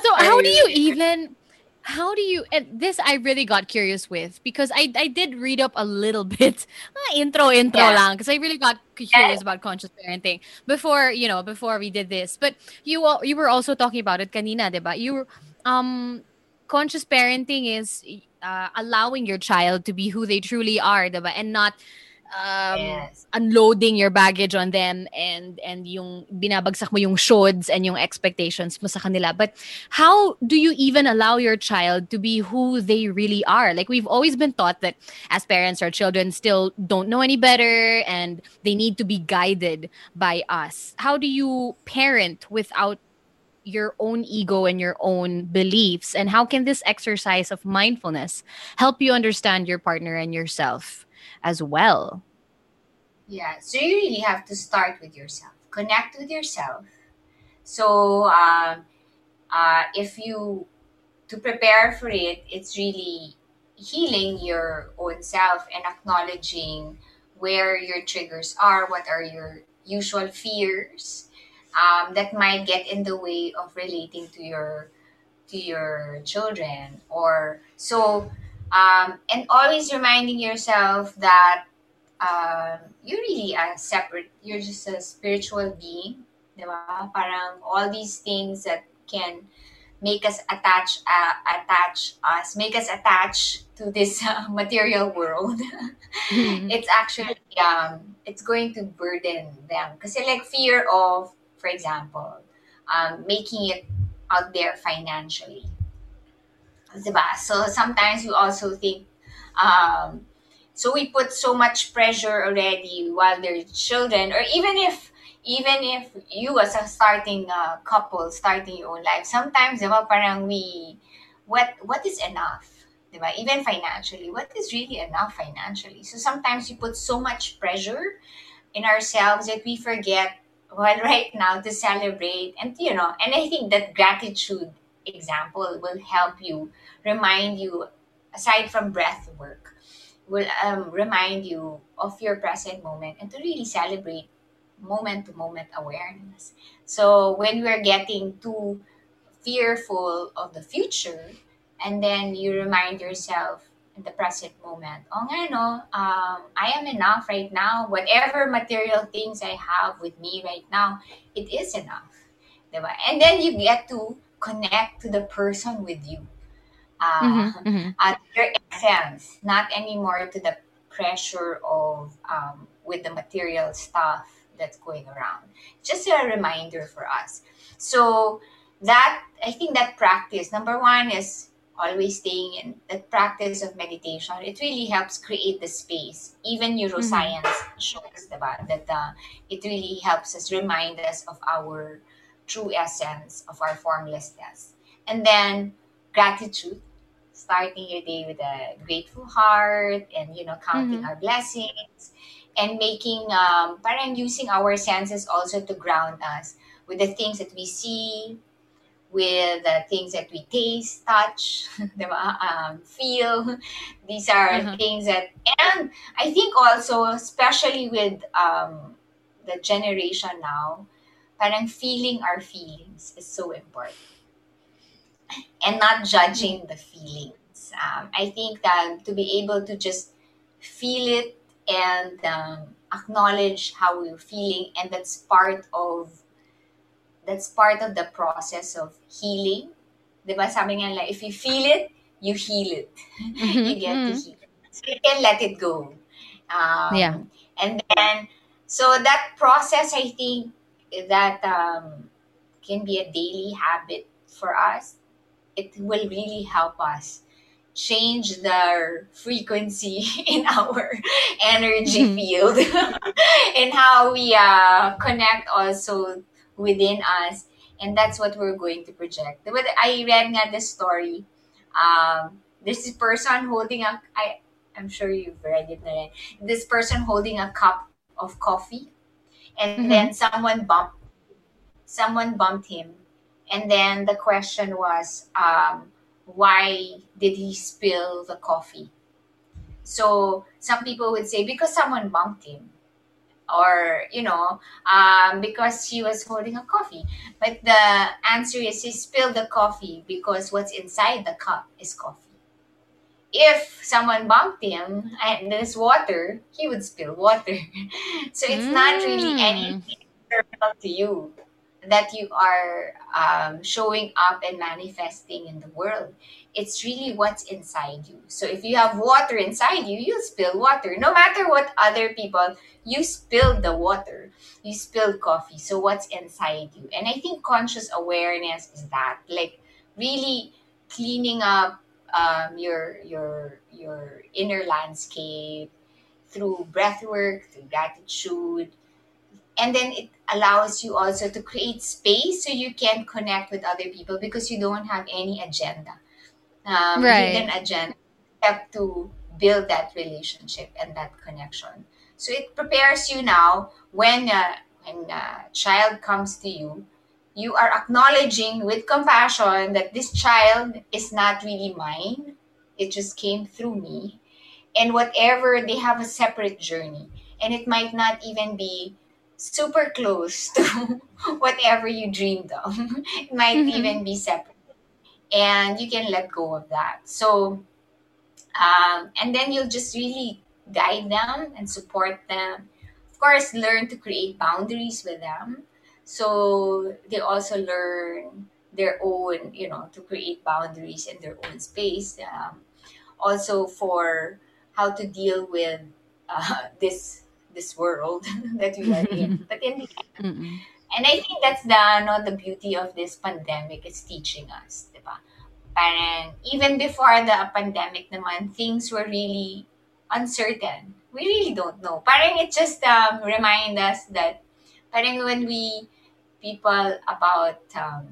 So how do you even how do you and this i really got curious with because i i did read up a little bit uh, intro intro yeah. lang because i really got curious about conscious parenting before you know before we did this. But you all you were also talking about it kanina diba you um conscious parenting is uh, allowing your child to be who they truly are diba and not um, yes. unloading your baggage on them and and yung binabagsak mo yung shoulds and yung expectations mo sa kanila. But how do you even allow your child to be who they really are? Like we've always been taught that as parents, our children still don't know any better and they need to be guided by us. How do you parent without your own ego and your own beliefs? And how can this exercise of mindfulness help you understand your partner and yourself? As well. Yeah, so you really have to start with yourself, connect with yourself. So, uh, uh, if you to prepare for it, it's really healing your own self and acknowledging where your triggers are, what are your usual fears um, that might get in the way of relating to your to your children or so um, and always reminding yourself that um, you're really a separate, you're just a spiritual being. Diba? Parang all these things that can make us attach uh, attach us make us attach to this uh, material world mm-hmm. it's actually um it's going to burden them because like fear of for example um, making it out there financially diba? So sometimes we also think, um, so we put so much pressure already while they're children, or even if even if you as a starting uh, couple, starting your own life, sometimes diba, parang we, what what is enough? Diba? Even financially, what is really enough financially? So sometimes we put so much pressure in ourselves that we forget well right now to celebrate and you know and i think that gratitude example will help you remind you aside from breath work will um, remind you of your present moment and to really celebrate moment to moment awareness. So when we're getting too fearful of the future and then you remind yourself in the present moment oh no um, i am enough right now. Whatever material things i have with me right now it is enough. And then you get to connect to the person with you. Uh, mm-hmm, mm-hmm. at your essence not anymore to the pressure of um, with the material stuff that's going around. Just a reminder for us. So that i think that practice number one is always staying in the practice of meditation. It really helps create the space. Even neuroscience mm-hmm. shows that uh, it really helps us remind us of our true essence of our formlessness. And then gratitude. starting your day with a grateful heart and you know counting Mhm. our blessings and making um parang using our senses also to ground us with the things that we see with the things that we taste touch um, feel these are Uh-huh. things that and i think also especially with um the generation now parang feeling our feelings is so important and not judging the feelings. Um, I think that to be able to just feel it and um, acknowledge how we're feeling, and that's part of that's part of the process of healing. Diba sabi nga like, if you feel it, you heal it. you get to Mhm. heal it. So you can let it go. Um, Yeah. And then, so that process, I think that um, can be a daily habit for us. It will really help us change the frequency in our energy Mhm. field and how we uh, connect also within us. And that's what we're going to project. But I read nga this story. Um, there's this person holding a, I, I'm sure you've read it na rin. This person holding a cup of coffee. And Mhm. then someone bumped, someone bumped him. And then the question was, um, why did he spill the coffee? So some people would say because someone bumped him, or you know, um, because he was holding a coffee. But the answer is he spilled the coffee because what's inside the cup is coffee. If someone bumped him and there's water, he would spill water. so it's not really Mm. anything external to you that you are um, showing up and manifesting in the world. It's really what's inside you. So if you have water inside you, you'll spill water. No matter what other people, you spill the water. You spill coffee. So what's inside you? And I think conscious awareness is that, like really cleaning up um, your your your inner landscape through breath work, through gratitude, and then it allows you also to create space so you can connect with other people because you don't have any agenda. Um, Right. hidden agenda except to build that relationship and that connection. So it prepares you now when uh, when a child comes to you you are acknowledging with compassion that this child is not really mine. It just came through me. And whatever they have a separate journey. And it might not even be super close to whatever you dreamed of. It might Mhm. even be separate. And you can let go of that. So um, and then you'll just really guide them and support them. Of course learn to create boundaries with them so they also learn their own you know to create boundaries in their own space um, also for how to deal with uh, this this world that we are in but in the Mm-mm. and I think that's the no, the beauty of this pandemic is teaching us? Parang even before the pandemic naman, things were really uncertain. We really don't know. Parang it just um, remind us that parang when we people about um,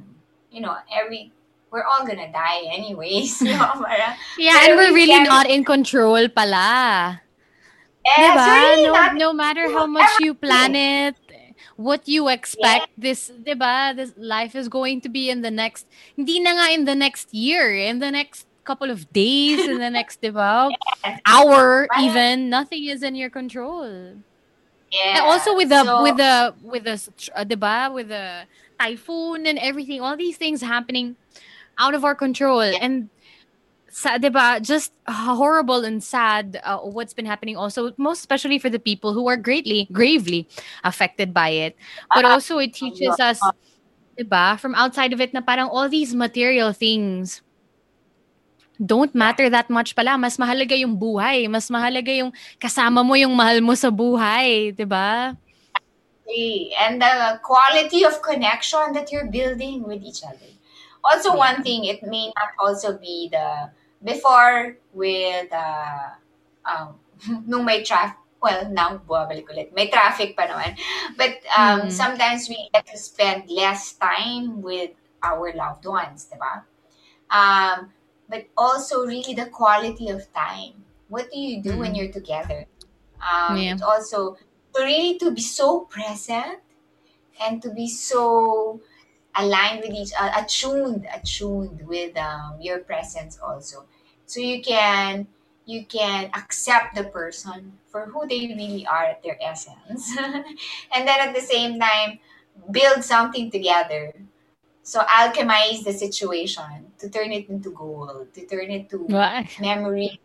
you know every we're all gonna die anyways. No? Parang, Yeah, and we're we really can- not in control pala. yes, Diba? really no, not no matter how much you plan it, what you expect, this, diba, this life is going to be in the next, hindi na nga in the next year, in the next couple of days, in the next, diba, hour Parang- even, nothing is in your control. Yeah. And also with the, So- with the, with the, uh, diba, with the typhoon and everything, all these things happening out of our control. And sa, diba, just horrible and sad uh, what's been happening also most especially for the people who are greatly gravely affected by it but Ah, also it teaches us diba, from outside of it na parang all these material things don't matter that much pala mas mahalaga yung buhay mas mahalaga yung kasama mo yung mahal mo sa buhay diba Exactly. and the quality of connection that you're building with each other. Also, one thing, it may not also be the before with uh, um, nung may traffic. Well, now bumabalik ulit. May traffic pa naman. But um, Mhm. sometimes we get to spend less time with our loved ones, di ba? Um, but also really the quality of time. What do you do when Mm. you're together? Um, Yeah. also really to be so present and to be so aligned with each other, attuned attuned with um, your presence also so you can you can accept the person for who they really are at their essence and then at the same time build something together so alchemize the situation. To turn it into gold. To turn it to Wow. memories.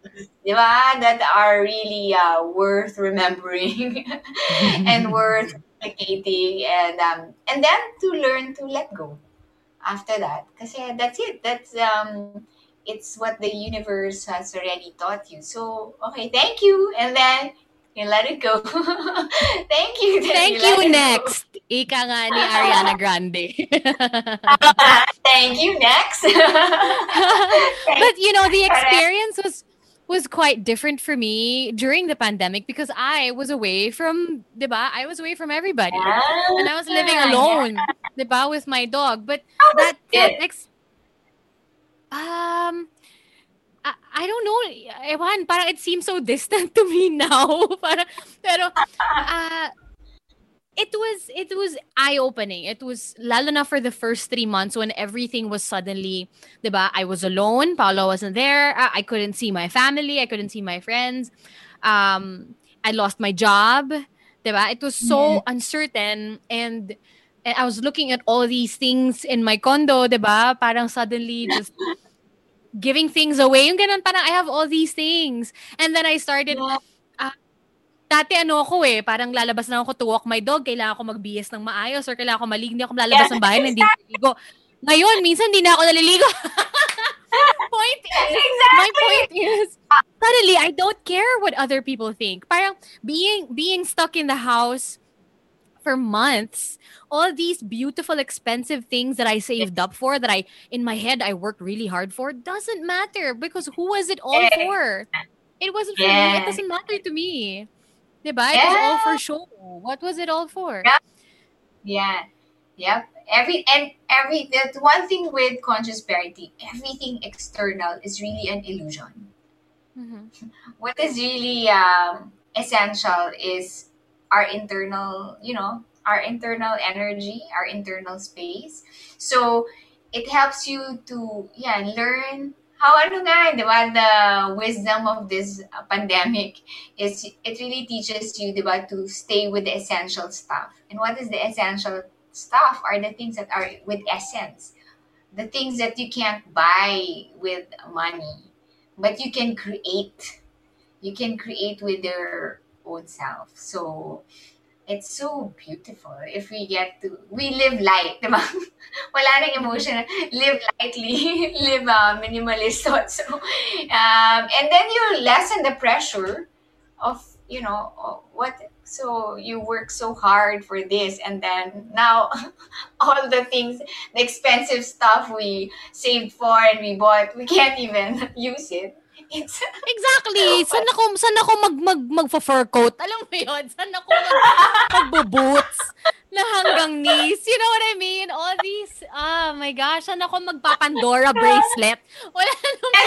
Di ba, that are really uh, worth remembering and worth communicating and um and then to learn to let go after that. Kasi that's it. That's um it's what the universe has already taught you. So okay thank you. And then you let it go thank you Thank let you go. next. Ika nga ni Ariana Grande. thank you next but you know the experience was was quite different for me during the pandemic because I was away from diba? I was away from everybody. And I was living alone, diba, with my dog. But How that it? ex- um I, I don't know. Ewan, parang it seems so distant to me now. parang, pero uh, it was it was eye opening. It was lalo na for the first three months when everything was suddenly, diba? I was alone. Paolo wasn't there. I, I couldn't see my family. I couldn't see my friends. Um, I lost my job. Diba? It was so uncertain and and I was looking at all these things in my condo, diba? Parang suddenly just giving things away. Yung ganun, parang I have all these things. And then I started Yeah. dati ano ako eh, parang lalabas lang ako to walk my dog, kailangan ko magbihis ng maayos or kailangan ko maligo, hindi ako lalabas ng bahay na hindi naliligo. Ngayon, minsan hindi na ako naliligo. point is, my point is, suddenly, I don't care what other people think. Parang being being stuck in the house for months, all these beautiful, expensive things that I saved up for, that I, in my head, I worked really hard for, doesn't matter because who was it all for? It wasn't for me. It doesn't matter to me. Diba? It was all for Yeah. show. What was it all for? Yeah. Yeah. Yep. Every and every that one thing with conscious parenting, everything external is really an illusion. Mhm. What is really um, essential is our internal, you know, our internal energy, our internal space. So it helps you to yeah learn how ano nga, di ba, the wisdom of this pandemic is it really teaches you, di ba, to stay with the essential stuff. And what is the essential stuff are the things that are with essence. The things that you can't buy with money, but you can create. You can create with your own self. So it's so beautiful if we get to we live light, di ba? Wala nang emotion. Live lightly, live uh, minimalist also. Um, and then you lessen the pressure of you know what. So you work so hard for this, and then now all the things, the expensive stuff we saved for and we bought, we can't even use it. Exactly. Saan ako, saan ako mag, mag, magfa-fur coat? Alam mo yun? Saan ako mag, magbo-boots na hanggang knees? You know what I mean? All these, oh my gosh, saan ako magpa-Pandora bracelet? Wala naman.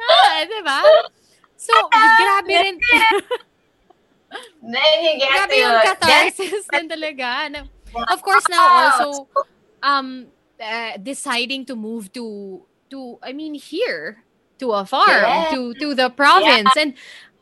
Na, di ba? So, grabe rin. then you get grabe yung catharsis din talaga. Of course, now also, um, uh, deciding to move to, to, I mean, here, to a farm, Yeah. to, to the province. And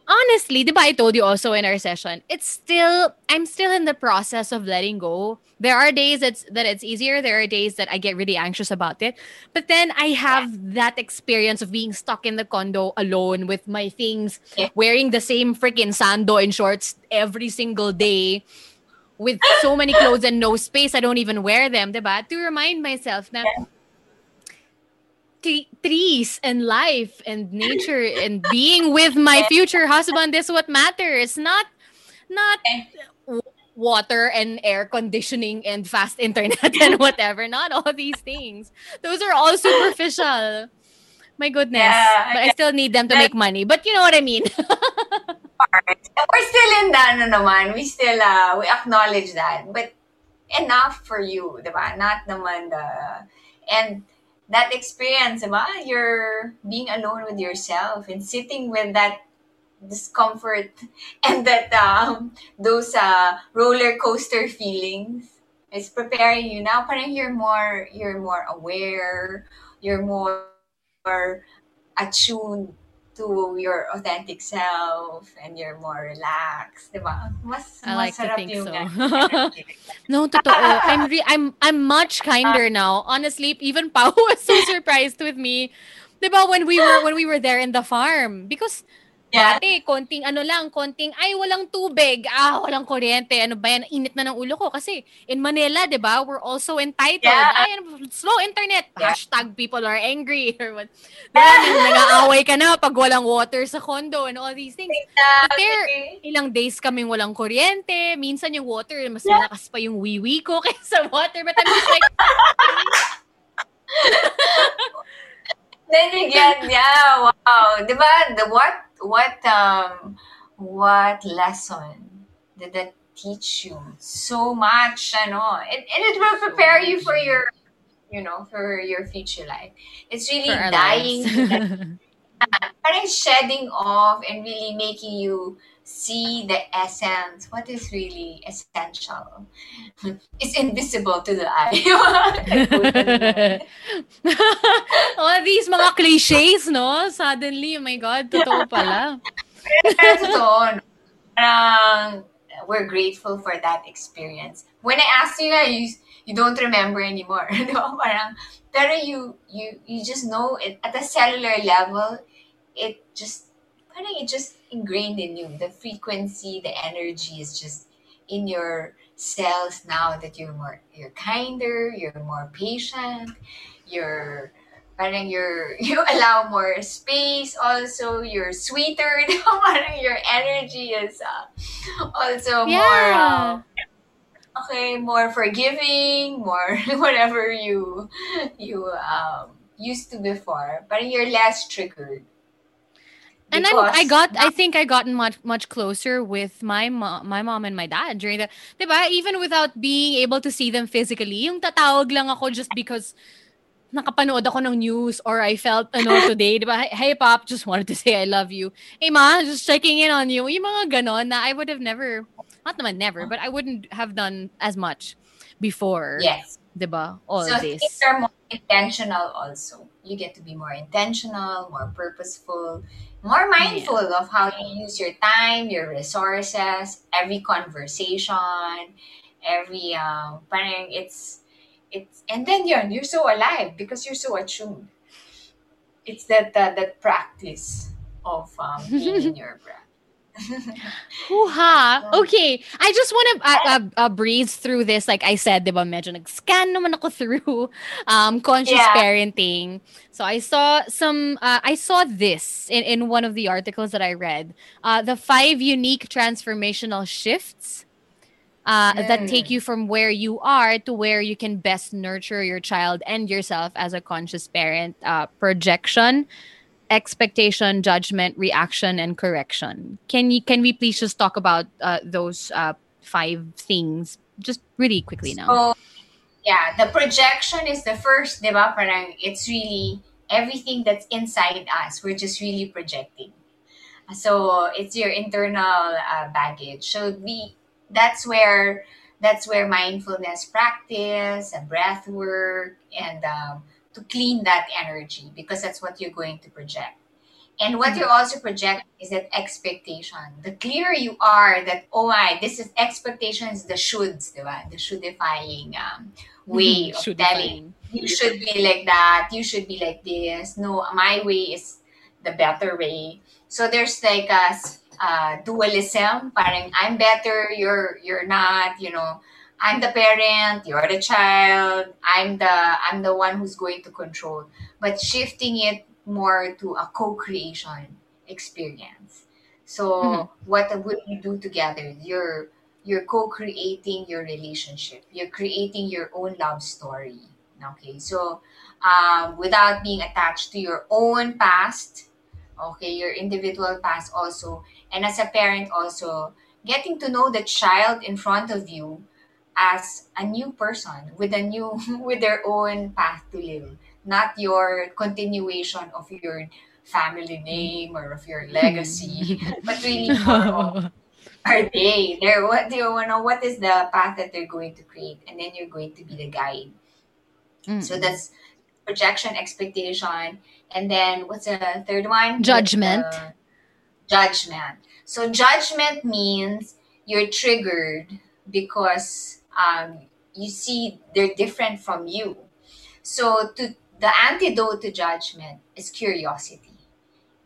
honestly, ba I told you also in our session, it's still, I'm still in the process of letting go. There are days that it's easier. There are days that I get really anxious about it. But then I have that experience of being stuck in the condo alone with my things, Yeah. wearing the same freaking sando and shorts every single day with so many clothes and no space. I don't even wear them, diba? To remind myself na t- trees and life and nature and being with my future husband is what matters. Not not water and air conditioning and fast internet and whatever. Not all these things. Those are all superficial. My goodness. Yeah, but I still need them to make money. But you know what I mean. We're still in the ano naman, we still, uh, we acknowledge that. But enough for you, di ba? Not naman the, and that experience, diba? You're being alone with yourself and sitting with that discomfort and that um, those uh, roller coaster feelings. It's preparing you now. Parang you're more you're more aware. You're more attuned to your authentic self and you're more relaxed, di ba? Mas I like to think so. no, totoo. I'm re- I'm I'm much kinder now. Honestly, even Pao was so surprised with me. 'Di ba when we were when we were there in the farm because yeah. Dati, konting ano lang, konting, ay, walang tubig, ah, walang kuryente, ano ba yan, init na ng ulo ko. Kasi, in Manila, di ba, we're also entitled. Yeah. Ay, ano, slow internet. Hashtag people are angry. Or what. Diba, nag-aaway ka na pag walang water sa condo and all these things. But there, Exactly. ilang days kaming walang kuryente. Minsan yung water, mas Yeah. malakas pa yung wiwi ko kaysa water. But I'm just like, Then again, yeah, wow. Diba, the what, what, um, what lesson did that teach you? So much, ano. And, and it will prepare you for your, you know, for your future life. It's really dying, parang shedding off and really making you see the essence, what is really essential. It's invisible to the eye. all these mga cliches, no? Suddenly, oh my God, totoo pala. Totoo, no? Parang, we're grateful for that experience. When I asked you, you, you don't remember anymore. ba? Parang, pero you, you, you just know it at a cellular level, it just, parang it just ingrained in you. The frequency, the energy is just in your cells now that you're more, you're kinder, you're more patient, you're, parang you're, you allow more space also, you're sweeter, di ba? parang your energy is uh, also more, uh, okay, more forgiving, more whatever you, you, um, used to before, but you're less triggered. And then I Because got, I think I gotten much much closer with my mom, my mom and my dad during the, 'di ba? Even without being able to see them physically, yung tatawag lang ako just because nakapanood ako ng news or I felt ano today, 'di ba? Hey, pop, just wanted to say I love you. Hey ma, just checking in on you. Yung mga ganon na I would have never, not naman never, but I wouldn't have done as much before, yes. 'di ba? All so this. things are more intentional also. You get to be more intentional, more purposeful, more mindful of how you use your time, your resources, every conversation, every um parang it's it's and then yun, you're so alive because you're so attuned. It's that that, that practice of um, being in your breath. Hoo-ha. Okay. I just want to uh, uh, uh, breeze through this. Like I said, di ba, medyo nag-scan naman ako through um, conscious Yeah. parenting. So I saw some, uh, I saw this in, in one of the articles that I read. Uh, the five unique transformational shifts uh, that take Mm. you from where you are to where you can best nurture your child and yourself as a conscious parent. Uh, projection, expectation, judgment, reaction, and correction. Can you can we please just talk about uh, those uh, five things just really quickly now? So, yeah, the projection is the first, di? Parang it's really everything that's inside us. We're just really projecting. So it's your internal uh, baggage. So we that's where that's where mindfulness practice, and breath work, and um, to clean that energy because that's what you're going to project. And what you're also projecting is that expectation. The clearer you are that, oh my, this is expectation is the shoulds, diba? The shoodifying um, way of Should telling. You should be like that. You should be like this. No, my way is the better way. So there's like a uh, dualism. Parang I'm better, you're you're not. You know, I'm the parent, you're the child. I'm the I'm the one who's going to control. But shifting it more to a co-creation experience. So Mhm. what would you do together? You're you're co-creating your relationship. You're creating your own love story. Okay, so um, without being attached to your own past, okay, your individual past also, and as a parent also, getting to know the child in front of you as a new person with a new with their own path to live not your continuation of your family name or of your legacy but really more are they they're what do you know what is the path that they're going to create and then you're going to be the guide Mm. so that's projection expectation and then what's the third one Judgment. The judgment so judgment means you're triggered because um, you see they're different from you. So to the antidote to judgment is curiosity.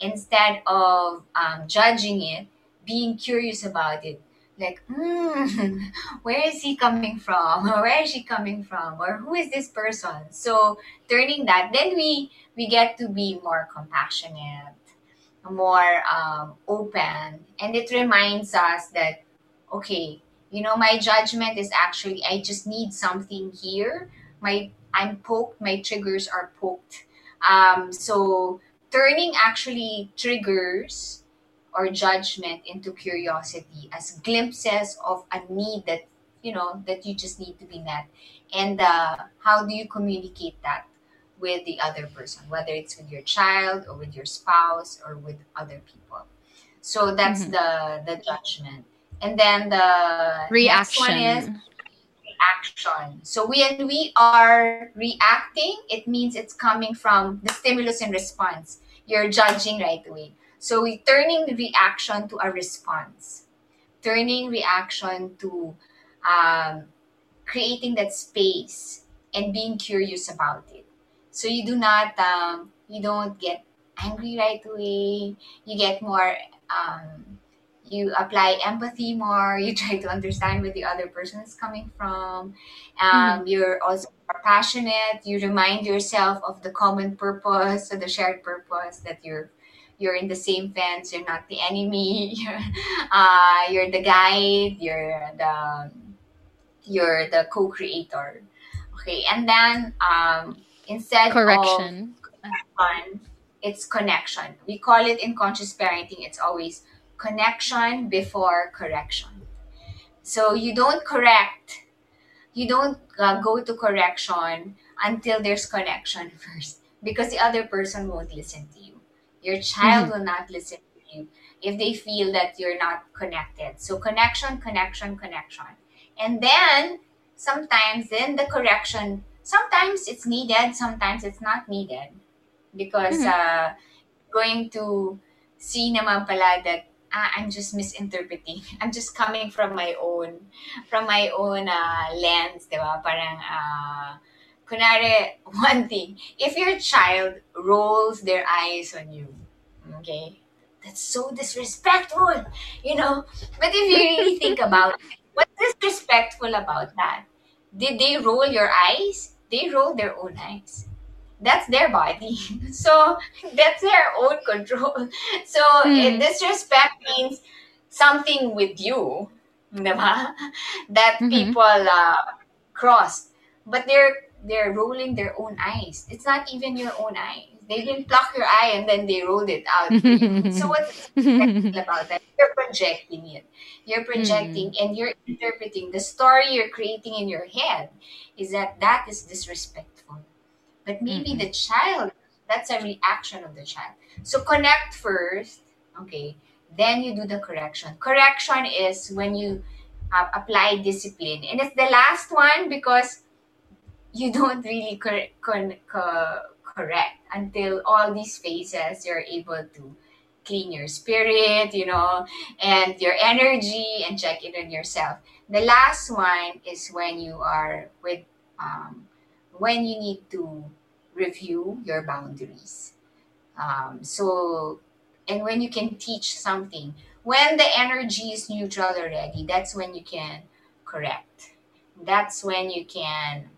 Instead of um, judging it being curious about it. Like hmm, where is he coming from? Or where is she coming from? Or who is this person? So turning that then we we get to be more compassionate more um, open. And it reminds us that okay you know my judgment is actually i just need something here. My i'm poked my triggers are poked. Um, so turning actually triggers or judgment into curiosity as glimpses of a need that you know that you just need to be met. And uh, how do you communicate that with the other person whether it's with your child or with your spouse or with other people? So that's Mhm. the the judgment and then the next one is Reaction. reaction. So when we are reacting, it means it's coming from the stimulus and response. You're judging right away. So we turning the reaction to a response, turning reaction to um, creating that space and being curious about it. So you do not um, you don't get angry right away. You get more um, you apply empathy more you try to understand where the other person is coming from um, you're also more passionate you remind yourself of the common purpose or the shared purpose that you're you're in the same fence you're not the enemy you're, uh, you're the guide you're the you're the co-creator okay and then um, instead of Correction. it's connection. We call it in conscious parenting, it's always connection before correction. So you don't correct, you don't uh, go to correction until there's connection first because the other person won't listen to you. Your child will not listen to you if they feel that you're not connected. So connection, connection, connection. And then sometimes then the correction, sometimes it's needed, sometimes it's not needed because Mhm. uh, going to see naman pala that ah, I'm just misinterpreting. I'm just coming from my own from my own uh, lens, di ba? Parang uh, kunwari, one thing, if your child rolls their eyes on you, okay, that's so disrespectful, you know? But if you really think about it, what's disrespectful about that? Did they roll your eyes? They roll their own eyes that's their body. So that's their own control. So Hmm. eh, disrespect means something with you, diba? that Mhm. people uh, crossed. But they're they're rolling their own eyes. It's not even your own eyes. They didn't pluck your eye and then they rolled it out. So what's disrespectful about that? You're projecting it. You're projecting and you're interpreting the story you're creating in your head is that that is disrespectful but maybe Mm-mm. the child that's a reaction of the child. So connect first okay then you do the correction. Correction is when you uh, apply discipline. And it's the last one because you don't really cor- con- co- correct until all these phases you're able to clean your spirit you know and your energy and check in on yourself. The last one is when you are with um, when you need to review your boundaries. Um, so, and when you can teach something, when the energy is neutral already, that's when you can correct. That's when you can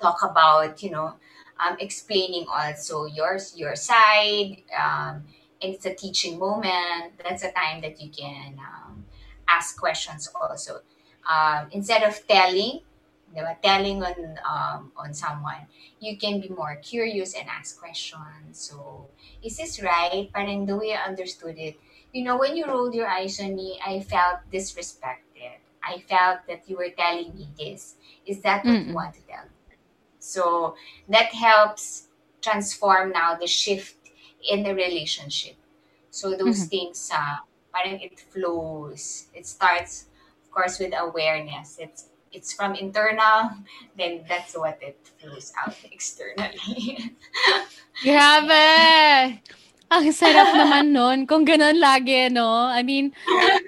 talk about, you know, um, explaining also yours, your side. Um, it's a teaching moment. That's a time that you can um, ask questions also. Um, instead of telling, diba, telling on um, on someone, you can be more curious and ask questions. So, is this right? Parang the way I understood it, you know, when you rolled your eyes on me, I felt disrespected. I felt that you were telling me this. Is that what you Mm-mm. want to tell? So that helps transform now the shift in the relationship. So those Mhm. things, uh, parang it flows. It starts, of course, with awareness. It's it's from internal, then that's what it flows out externally. Grabe! Ang sarap naman nun kung ganun lagi, no? I mean,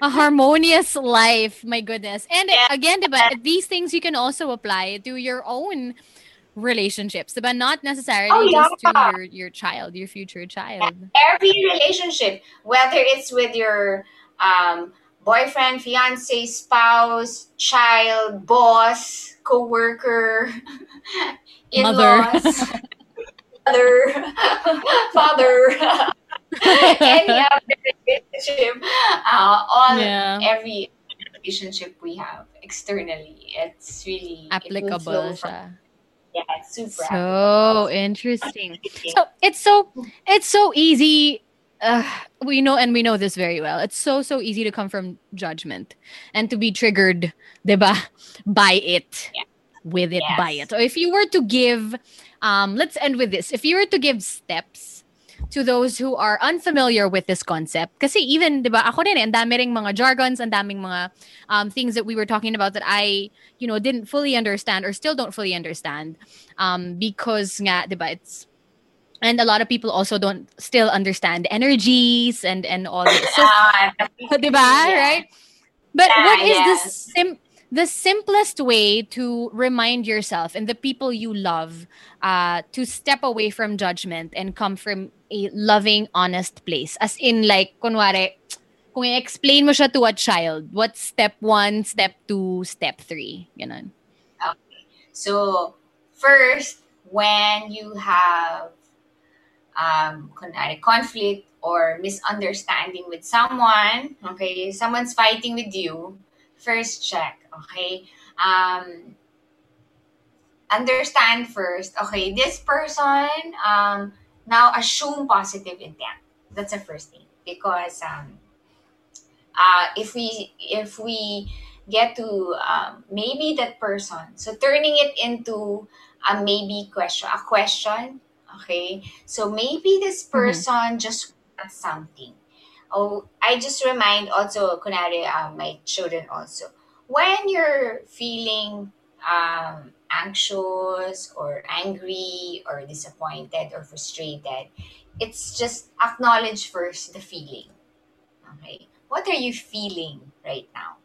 a harmonious life, my goodness. And Yeah. again, diba, these things you can also apply to your own relationships, but Not necessarily Oh, just to your, your child, your future child. Every relationship, whether it's with your um, boyfriend, fiance, spouse, child, boss, co-worker, in-laws, mother, father, any other relationship, uh, all Yeah. every relationship we have externally, it's really it Applicable from- Yeah, it's super. So interesting. So it's so it's so easy. Uh, we know and we know this very well. It's so so easy to come from judgment and to be triggered, diba, by it, Yeah. with it, by it. So if you were to give, um, let's end with this. If you were to give steps to those who are unfamiliar with this concept, kasi even diba, ako din, eh, ang dami ring mga jargons, ang daming mga um, things that we were talking about that I, you know, didn't fully understand or still don't fully understand um, because nga, diba, it's and a lot of people also don't still understand energies and and all this. So, Ah, diba, yeah. right? But Yeah, what is the sim- the simplest way to remind yourself and the people you love uh, to step away from judgment and come from a loving, honest place? As in, like, kunwari, kung i-explain mo siya to a child, what's step one, step two, step three? Ganun. So, first, when you have um, kunwari, conflict or misunderstanding with someone, okay, someone's fighting with you, first check, okay? Um, understand first, okay, this person, um, now assume positive intent. That's the first thing. Because um, uh, if we if we get to um, maybe that person. So turning it into a maybe question, a question. Okay, so maybe this person just wants something. Oh, I just remind also, kunwari, um, my children also, when you're feeling um, anxious or angry or disappointed or frustrated, it's just acknowledge first the feeling. Okay, what are you feeling right now?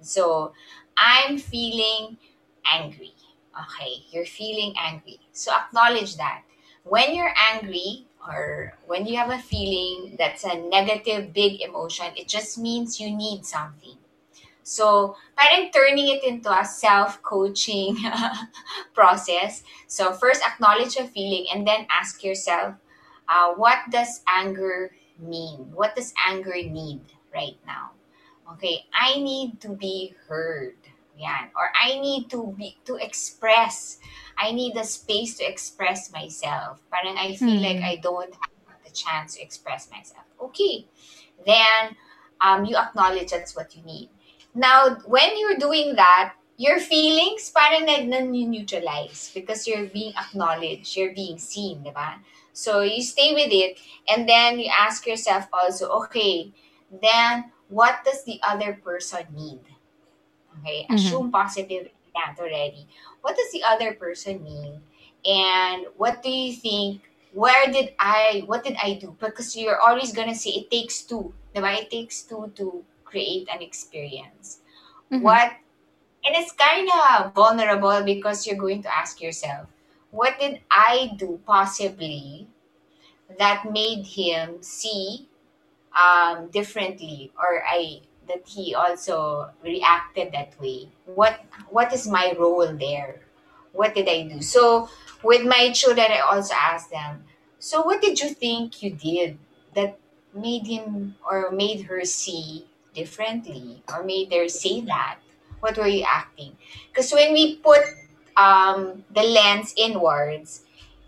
So, I'm feeling angry. Okay, you're feeling angry. So, acknowledge that. When you're angry or when you have a feeling that's a negative, big emotion, it just means you need something. So, parang turning it into a self coaching process. So, first acknowledge a feeling and then ask yourself, uh, what does anger mean? What does anger need right now? Okay, I need to be heard. Yan. Or I need to be to express. I need a space to express myself. Parang I feel Hmm. like I don't have the chance to express myself. Okay. Then um, you acknowledge that's what you need. Now, when you're doing that, your feelings parang nag-neutralize because you're being acknowledged, you're being seen, di ba? So you stay with it and then you ask yourself also, okay, then what does the other person need? Okay, Mhm. assume positive already. What does the other person mean? And what do you think? Where did I, what did I do? Because you're always gonna say it takes two, The diba? It takes two to create an experience. Mhm. What, and it's kind of vulnerable because you're going to ask yourself, what did I do possibly that made him see um, differently or I that he also reacted that way? What what is my role there? What did I do? So with my children, I also ask them, so what did you think you did that made him or made her see differently or made her say that? What were you acting? Because when we put um, the lens inwards,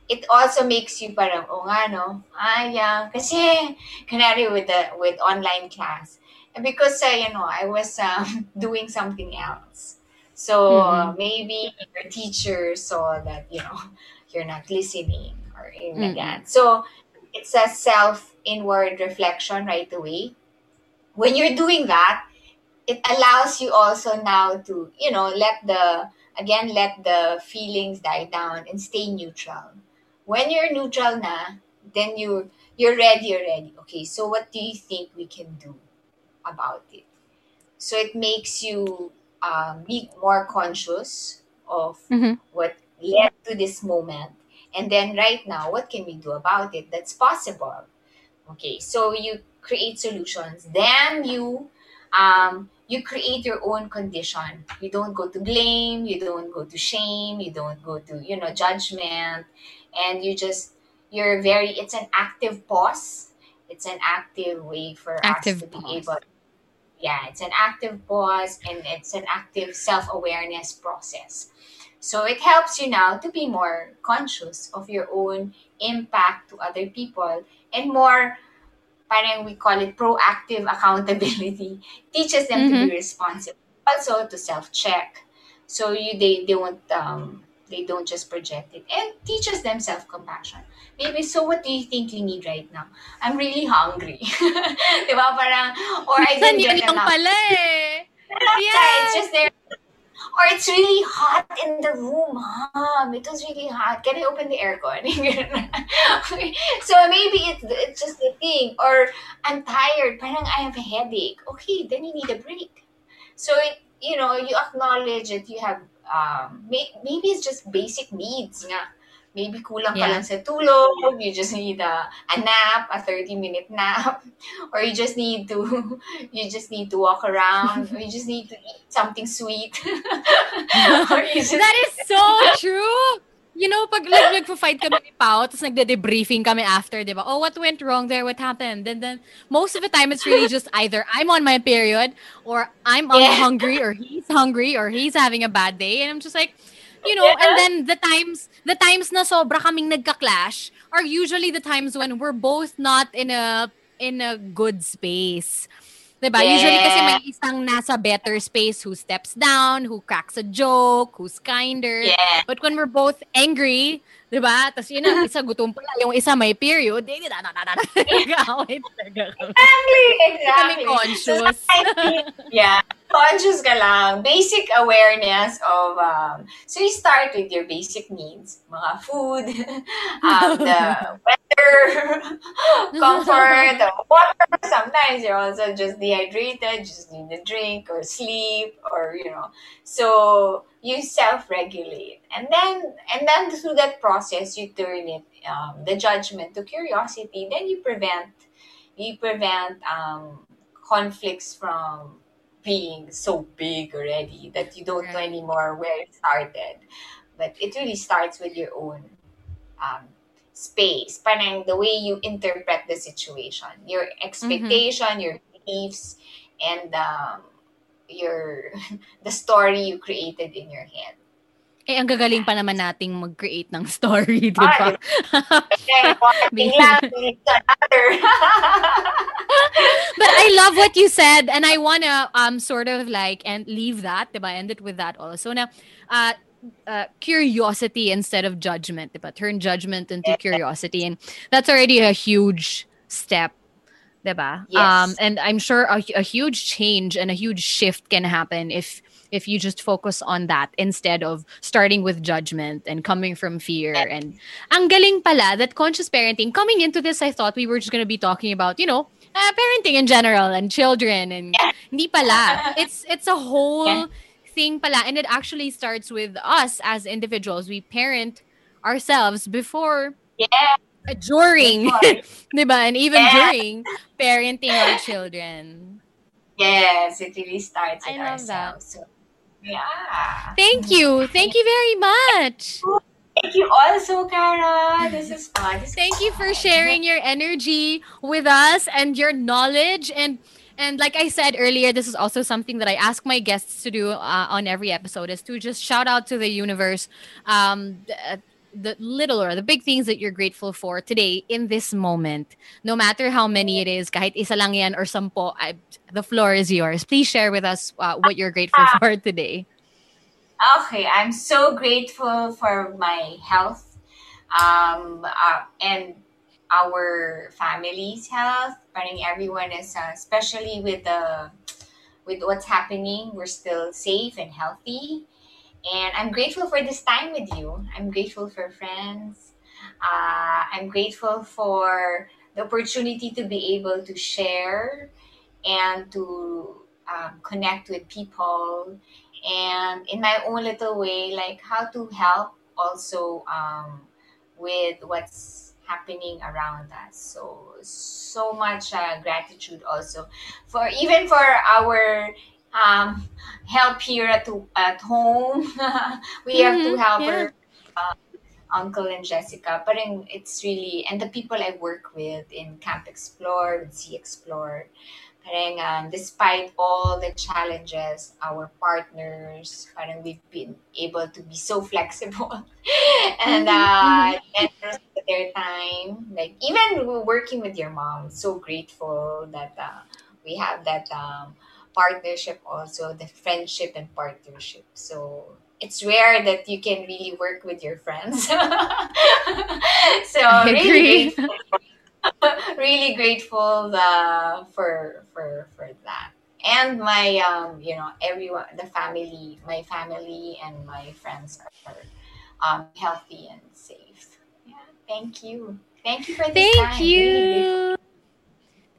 it also makes you parang, oh nga no, ah yeah. Kasi, kanari with the, with online class, because uh, you know I was um, doing something else. So Mm-mm. maybe your teacher saw that you know you're not listening or anything like Mm-mm. that. So it's a self inward reflection right away. When you're doing that, it allows you also now to you know let the again let the feelings die down and stay neutral. When you're neutral na, then you you're ready. You're ready. Okay. So what do you think we can do about it? So it makes you um, be more conscious of Mm-hmm. what led to this moment. And then right now, what can we do about it that's possible? Okay, so you create solutions. Then you um, you create your own condition. You don't go to blame, you don't go to shame, you don't go to, you know, judgment. And you just you're very it's an active pause. It's an active way for active us to Active be able yeah, it's an active pause and it's an active self awareness process. So it helps you now to be more conscious of your own impact to other people and more, parang we call it proactive accountability, teaches them to Mm-hmm. be responsible. Also to self check. So you they, they won't um they don't just project it and teaches them self Maybe so what do you think you need right now? I'm really hungry. Diba? Parang, or I didn't get enough pala eh. yeah, Yeah. it's just there. Or it's really hot in the room, mom. It was really hot. Can I open the aircon? so maybe it's it's just the thing. Or I'm tired. Parang I have a headache. Okay, then you need a break. So it, you know, you acknowledge that you have um may, maybe it's just basic needs nga. Maybe kulang ka Yeah. lang sa tulog, you just need a, a nap, a 30 minute nap, or you just need to you just need to walk around, or you just need to eat something sweet. just That is so true. You know, pag like, nagpo-fight kami ni Pao, tapos nagde-debriefing kami after, di ba? Oh, what went wrong there? What happened? And then, most of the time, it's really just either I'm on my period, or I'm Yeah. hungry, or he's hungry, or he's having a bad day. And I'm just like, you know, and then the times, the times na sobra kaming nagka-clash are usually the times when we're both not in a, in a good space. Diba? Usually kasi may isang nasa better space who steps down, who cracks a joke, who's kinder. yeah. But when we're both angry, di ba? Tapos yun na, isa gutom pala, yung isa may period, eh, da, da, da, da, nag-aaway talaga kami. Exactly, kami exactly. conscious. yeah, conscious ka lang. Basic awareness of, um, so you start with your basic needs, mga food, um, the weather, comfort, water. Sometimes you're also just dehydrated, just need a drink or sleep or, you know, so you self-regulate. And then, and then through that process, you turn it, um, the judgment to curiosity. Then you prevent, you prevent, um, conflicts from being so big already that you don't know anymore where it started. But it really starts with your own um, space. Parang the way you interpret the situation, your expectation, your beliefs, and um, your the story you created in your head. Eh, ang gagaling pa naman nating mag-create ng story, di ba? Okay, lang leads to another. but I love what you said, and I wanna um sort of like and leave that, diba? End it with that also. Now, uh, uh, curiosity instead of judgment, diba? Turn judgment into curiosity, and that's already a huge step, diba? Yes. Um, and I'm sure a, a huge change and a huge shift can happen if if you just focus on that instead of starting with judgment and coming from fear and ang galing pala that conscious parenting coming into this I thought we were just going to be talking about you know uh, parenting in general and children and hindi pala it's it's a whole Yeah. thing pala and it actually starts with us as individuals we parent ourselves before yeah, during Before. diba and even Yeah. during parenting our children yes, it really starts I with love that. ourselves. So, yeah. thank you thank you very much Thank you also, Cara. This is fun. This is Thank you for sharing your energy with us and your knowledge and and like I said earlier, this is also something that I ask my guests to do uh, on every episode is to just shout out to the universe, um, uh, the little or the big things that you're grateful for today in this moment. No matter how many it is, kahit isa lang yan or sampo, I, the floor is yours. Please share with us uh, what you're grateful ah. for today. Okay, I'm so grateful for my health um, uh, and our family's health. I think everyone is, uh, especially with the with what's happening, we're still safe and healthy. And I'm grateful for this time with you. I'm grateful for friends. Uh, I'm grateful for the opportunity to be able to share and to um, connect with people and in my own little way like how to help also um, with what's happening around us so so much uh, gratitude also for even for our um, help here at, at home. we mm-hmm, have to mm-hmm, help yeah. her uh, uncle and Jessica. But in, it's really, and the people I work with in Camp Explore, with Sea Explore, parang, um, despite all the challenges, our partners, parang we've been able to be so flexible and uh, mm-hmm. and their time. Like even working with your mom, so grateful that uh, we have that um, partnership also the friendship and partnership. So it's rare that you can really work with your friends. So really grateful, really grateful uh, for for for that. And my um you know everyone the family my family and my friends are um, healthy and safe. Yeah thank you. Thank you for this thank time. you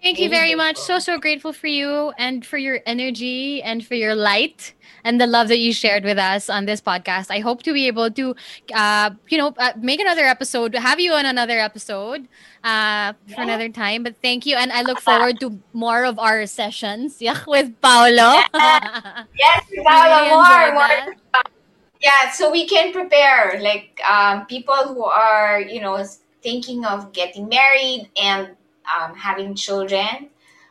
Thank you very much. So, so grateful for you and for your energy and for your light and the love that you shared with us on this podcast. I hope to be able to, uh, you know, uh, make another episode, have you on another episode uh, for yeah. another time. But thank you. And I look forward to more of our sessions yeah, with Paolo. yes, Paolo, more, more. Yeah, so we can prepare like um, people who are, you know, thinking of getting married and um, having children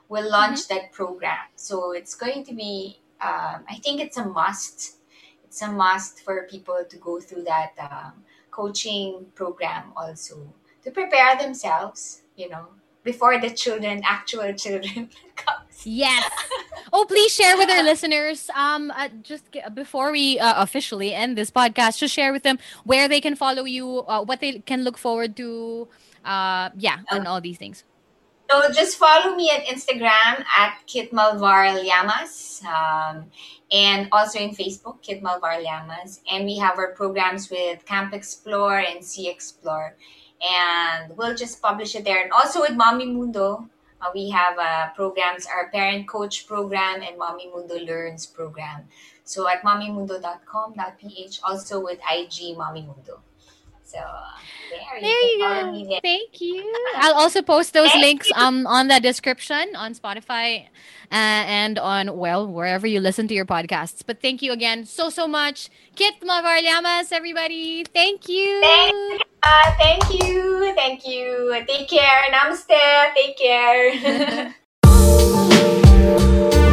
will launch mm-hmm. that program. So it's going to be, um, I think it's a must. It's a must for people to go through that um, coaching program also to prepare themselves, you know, before the children, actual children comes. Yes. Oh, please share with our listeners. Um, uh, just before we uh, officially end this podcast, just share with them where they can follow you, uh, what they can look forward to. Uh, yeah, and all these things. So just follow me at Instagram at Kit Malvar Llamas. Um, and also in Facebook, Kit Malvar Llamas. And we have our programs with Camp Explore and Sea Explore. And we'll just publish it there. And also with Mommy Mundo, uh, we have uh, programs, our parent coach program and Mommy Mundo Learns program. So at mommymundo.com.ph, also with IG Mommy Mundo. So there, there you, you go. Thank you. I'll also post those Thank links you. um on the description on Spotify uh, and on well wherever you listen to your podcasts. But thank you again so so much, Kit Malvar Llamas, everybody. Thank you. Thank, uh, thank you. Thank you. Take care. Namaste. Take care.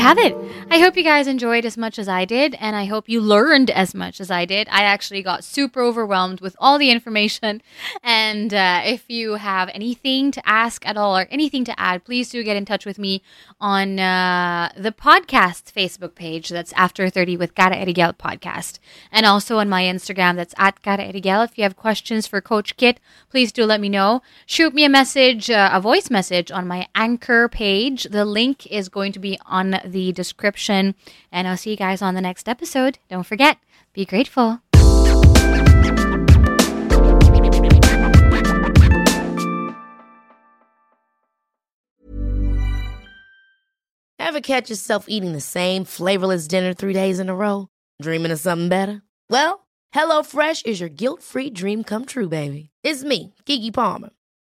have it. I hope you guys enjoyed as much as I did, and I hope you learned as much as I did. I actually got super overwhelmed with all the information. And uh, if you have anything to ask at all or anything to add, please do get in touch with me on uh, the podcast Facebook page. That's After 30 with Cara Eriguel podcast. And also on my Instagram, that's at Cara Eriguel. If you have questions for Coach Kit, please do let me know. Shoot me a message, uh, a voice message on my Anchor page. The link is going to be on the description description. And I'll see you guys on the next episode. Don't forget, be grateful. Ever catch yourself eating the same flavorless dinner three days in a row? Dreaming of something better? Well, HelloFresh is your guilt free dream come true, baby. It's me, Keke Palmer.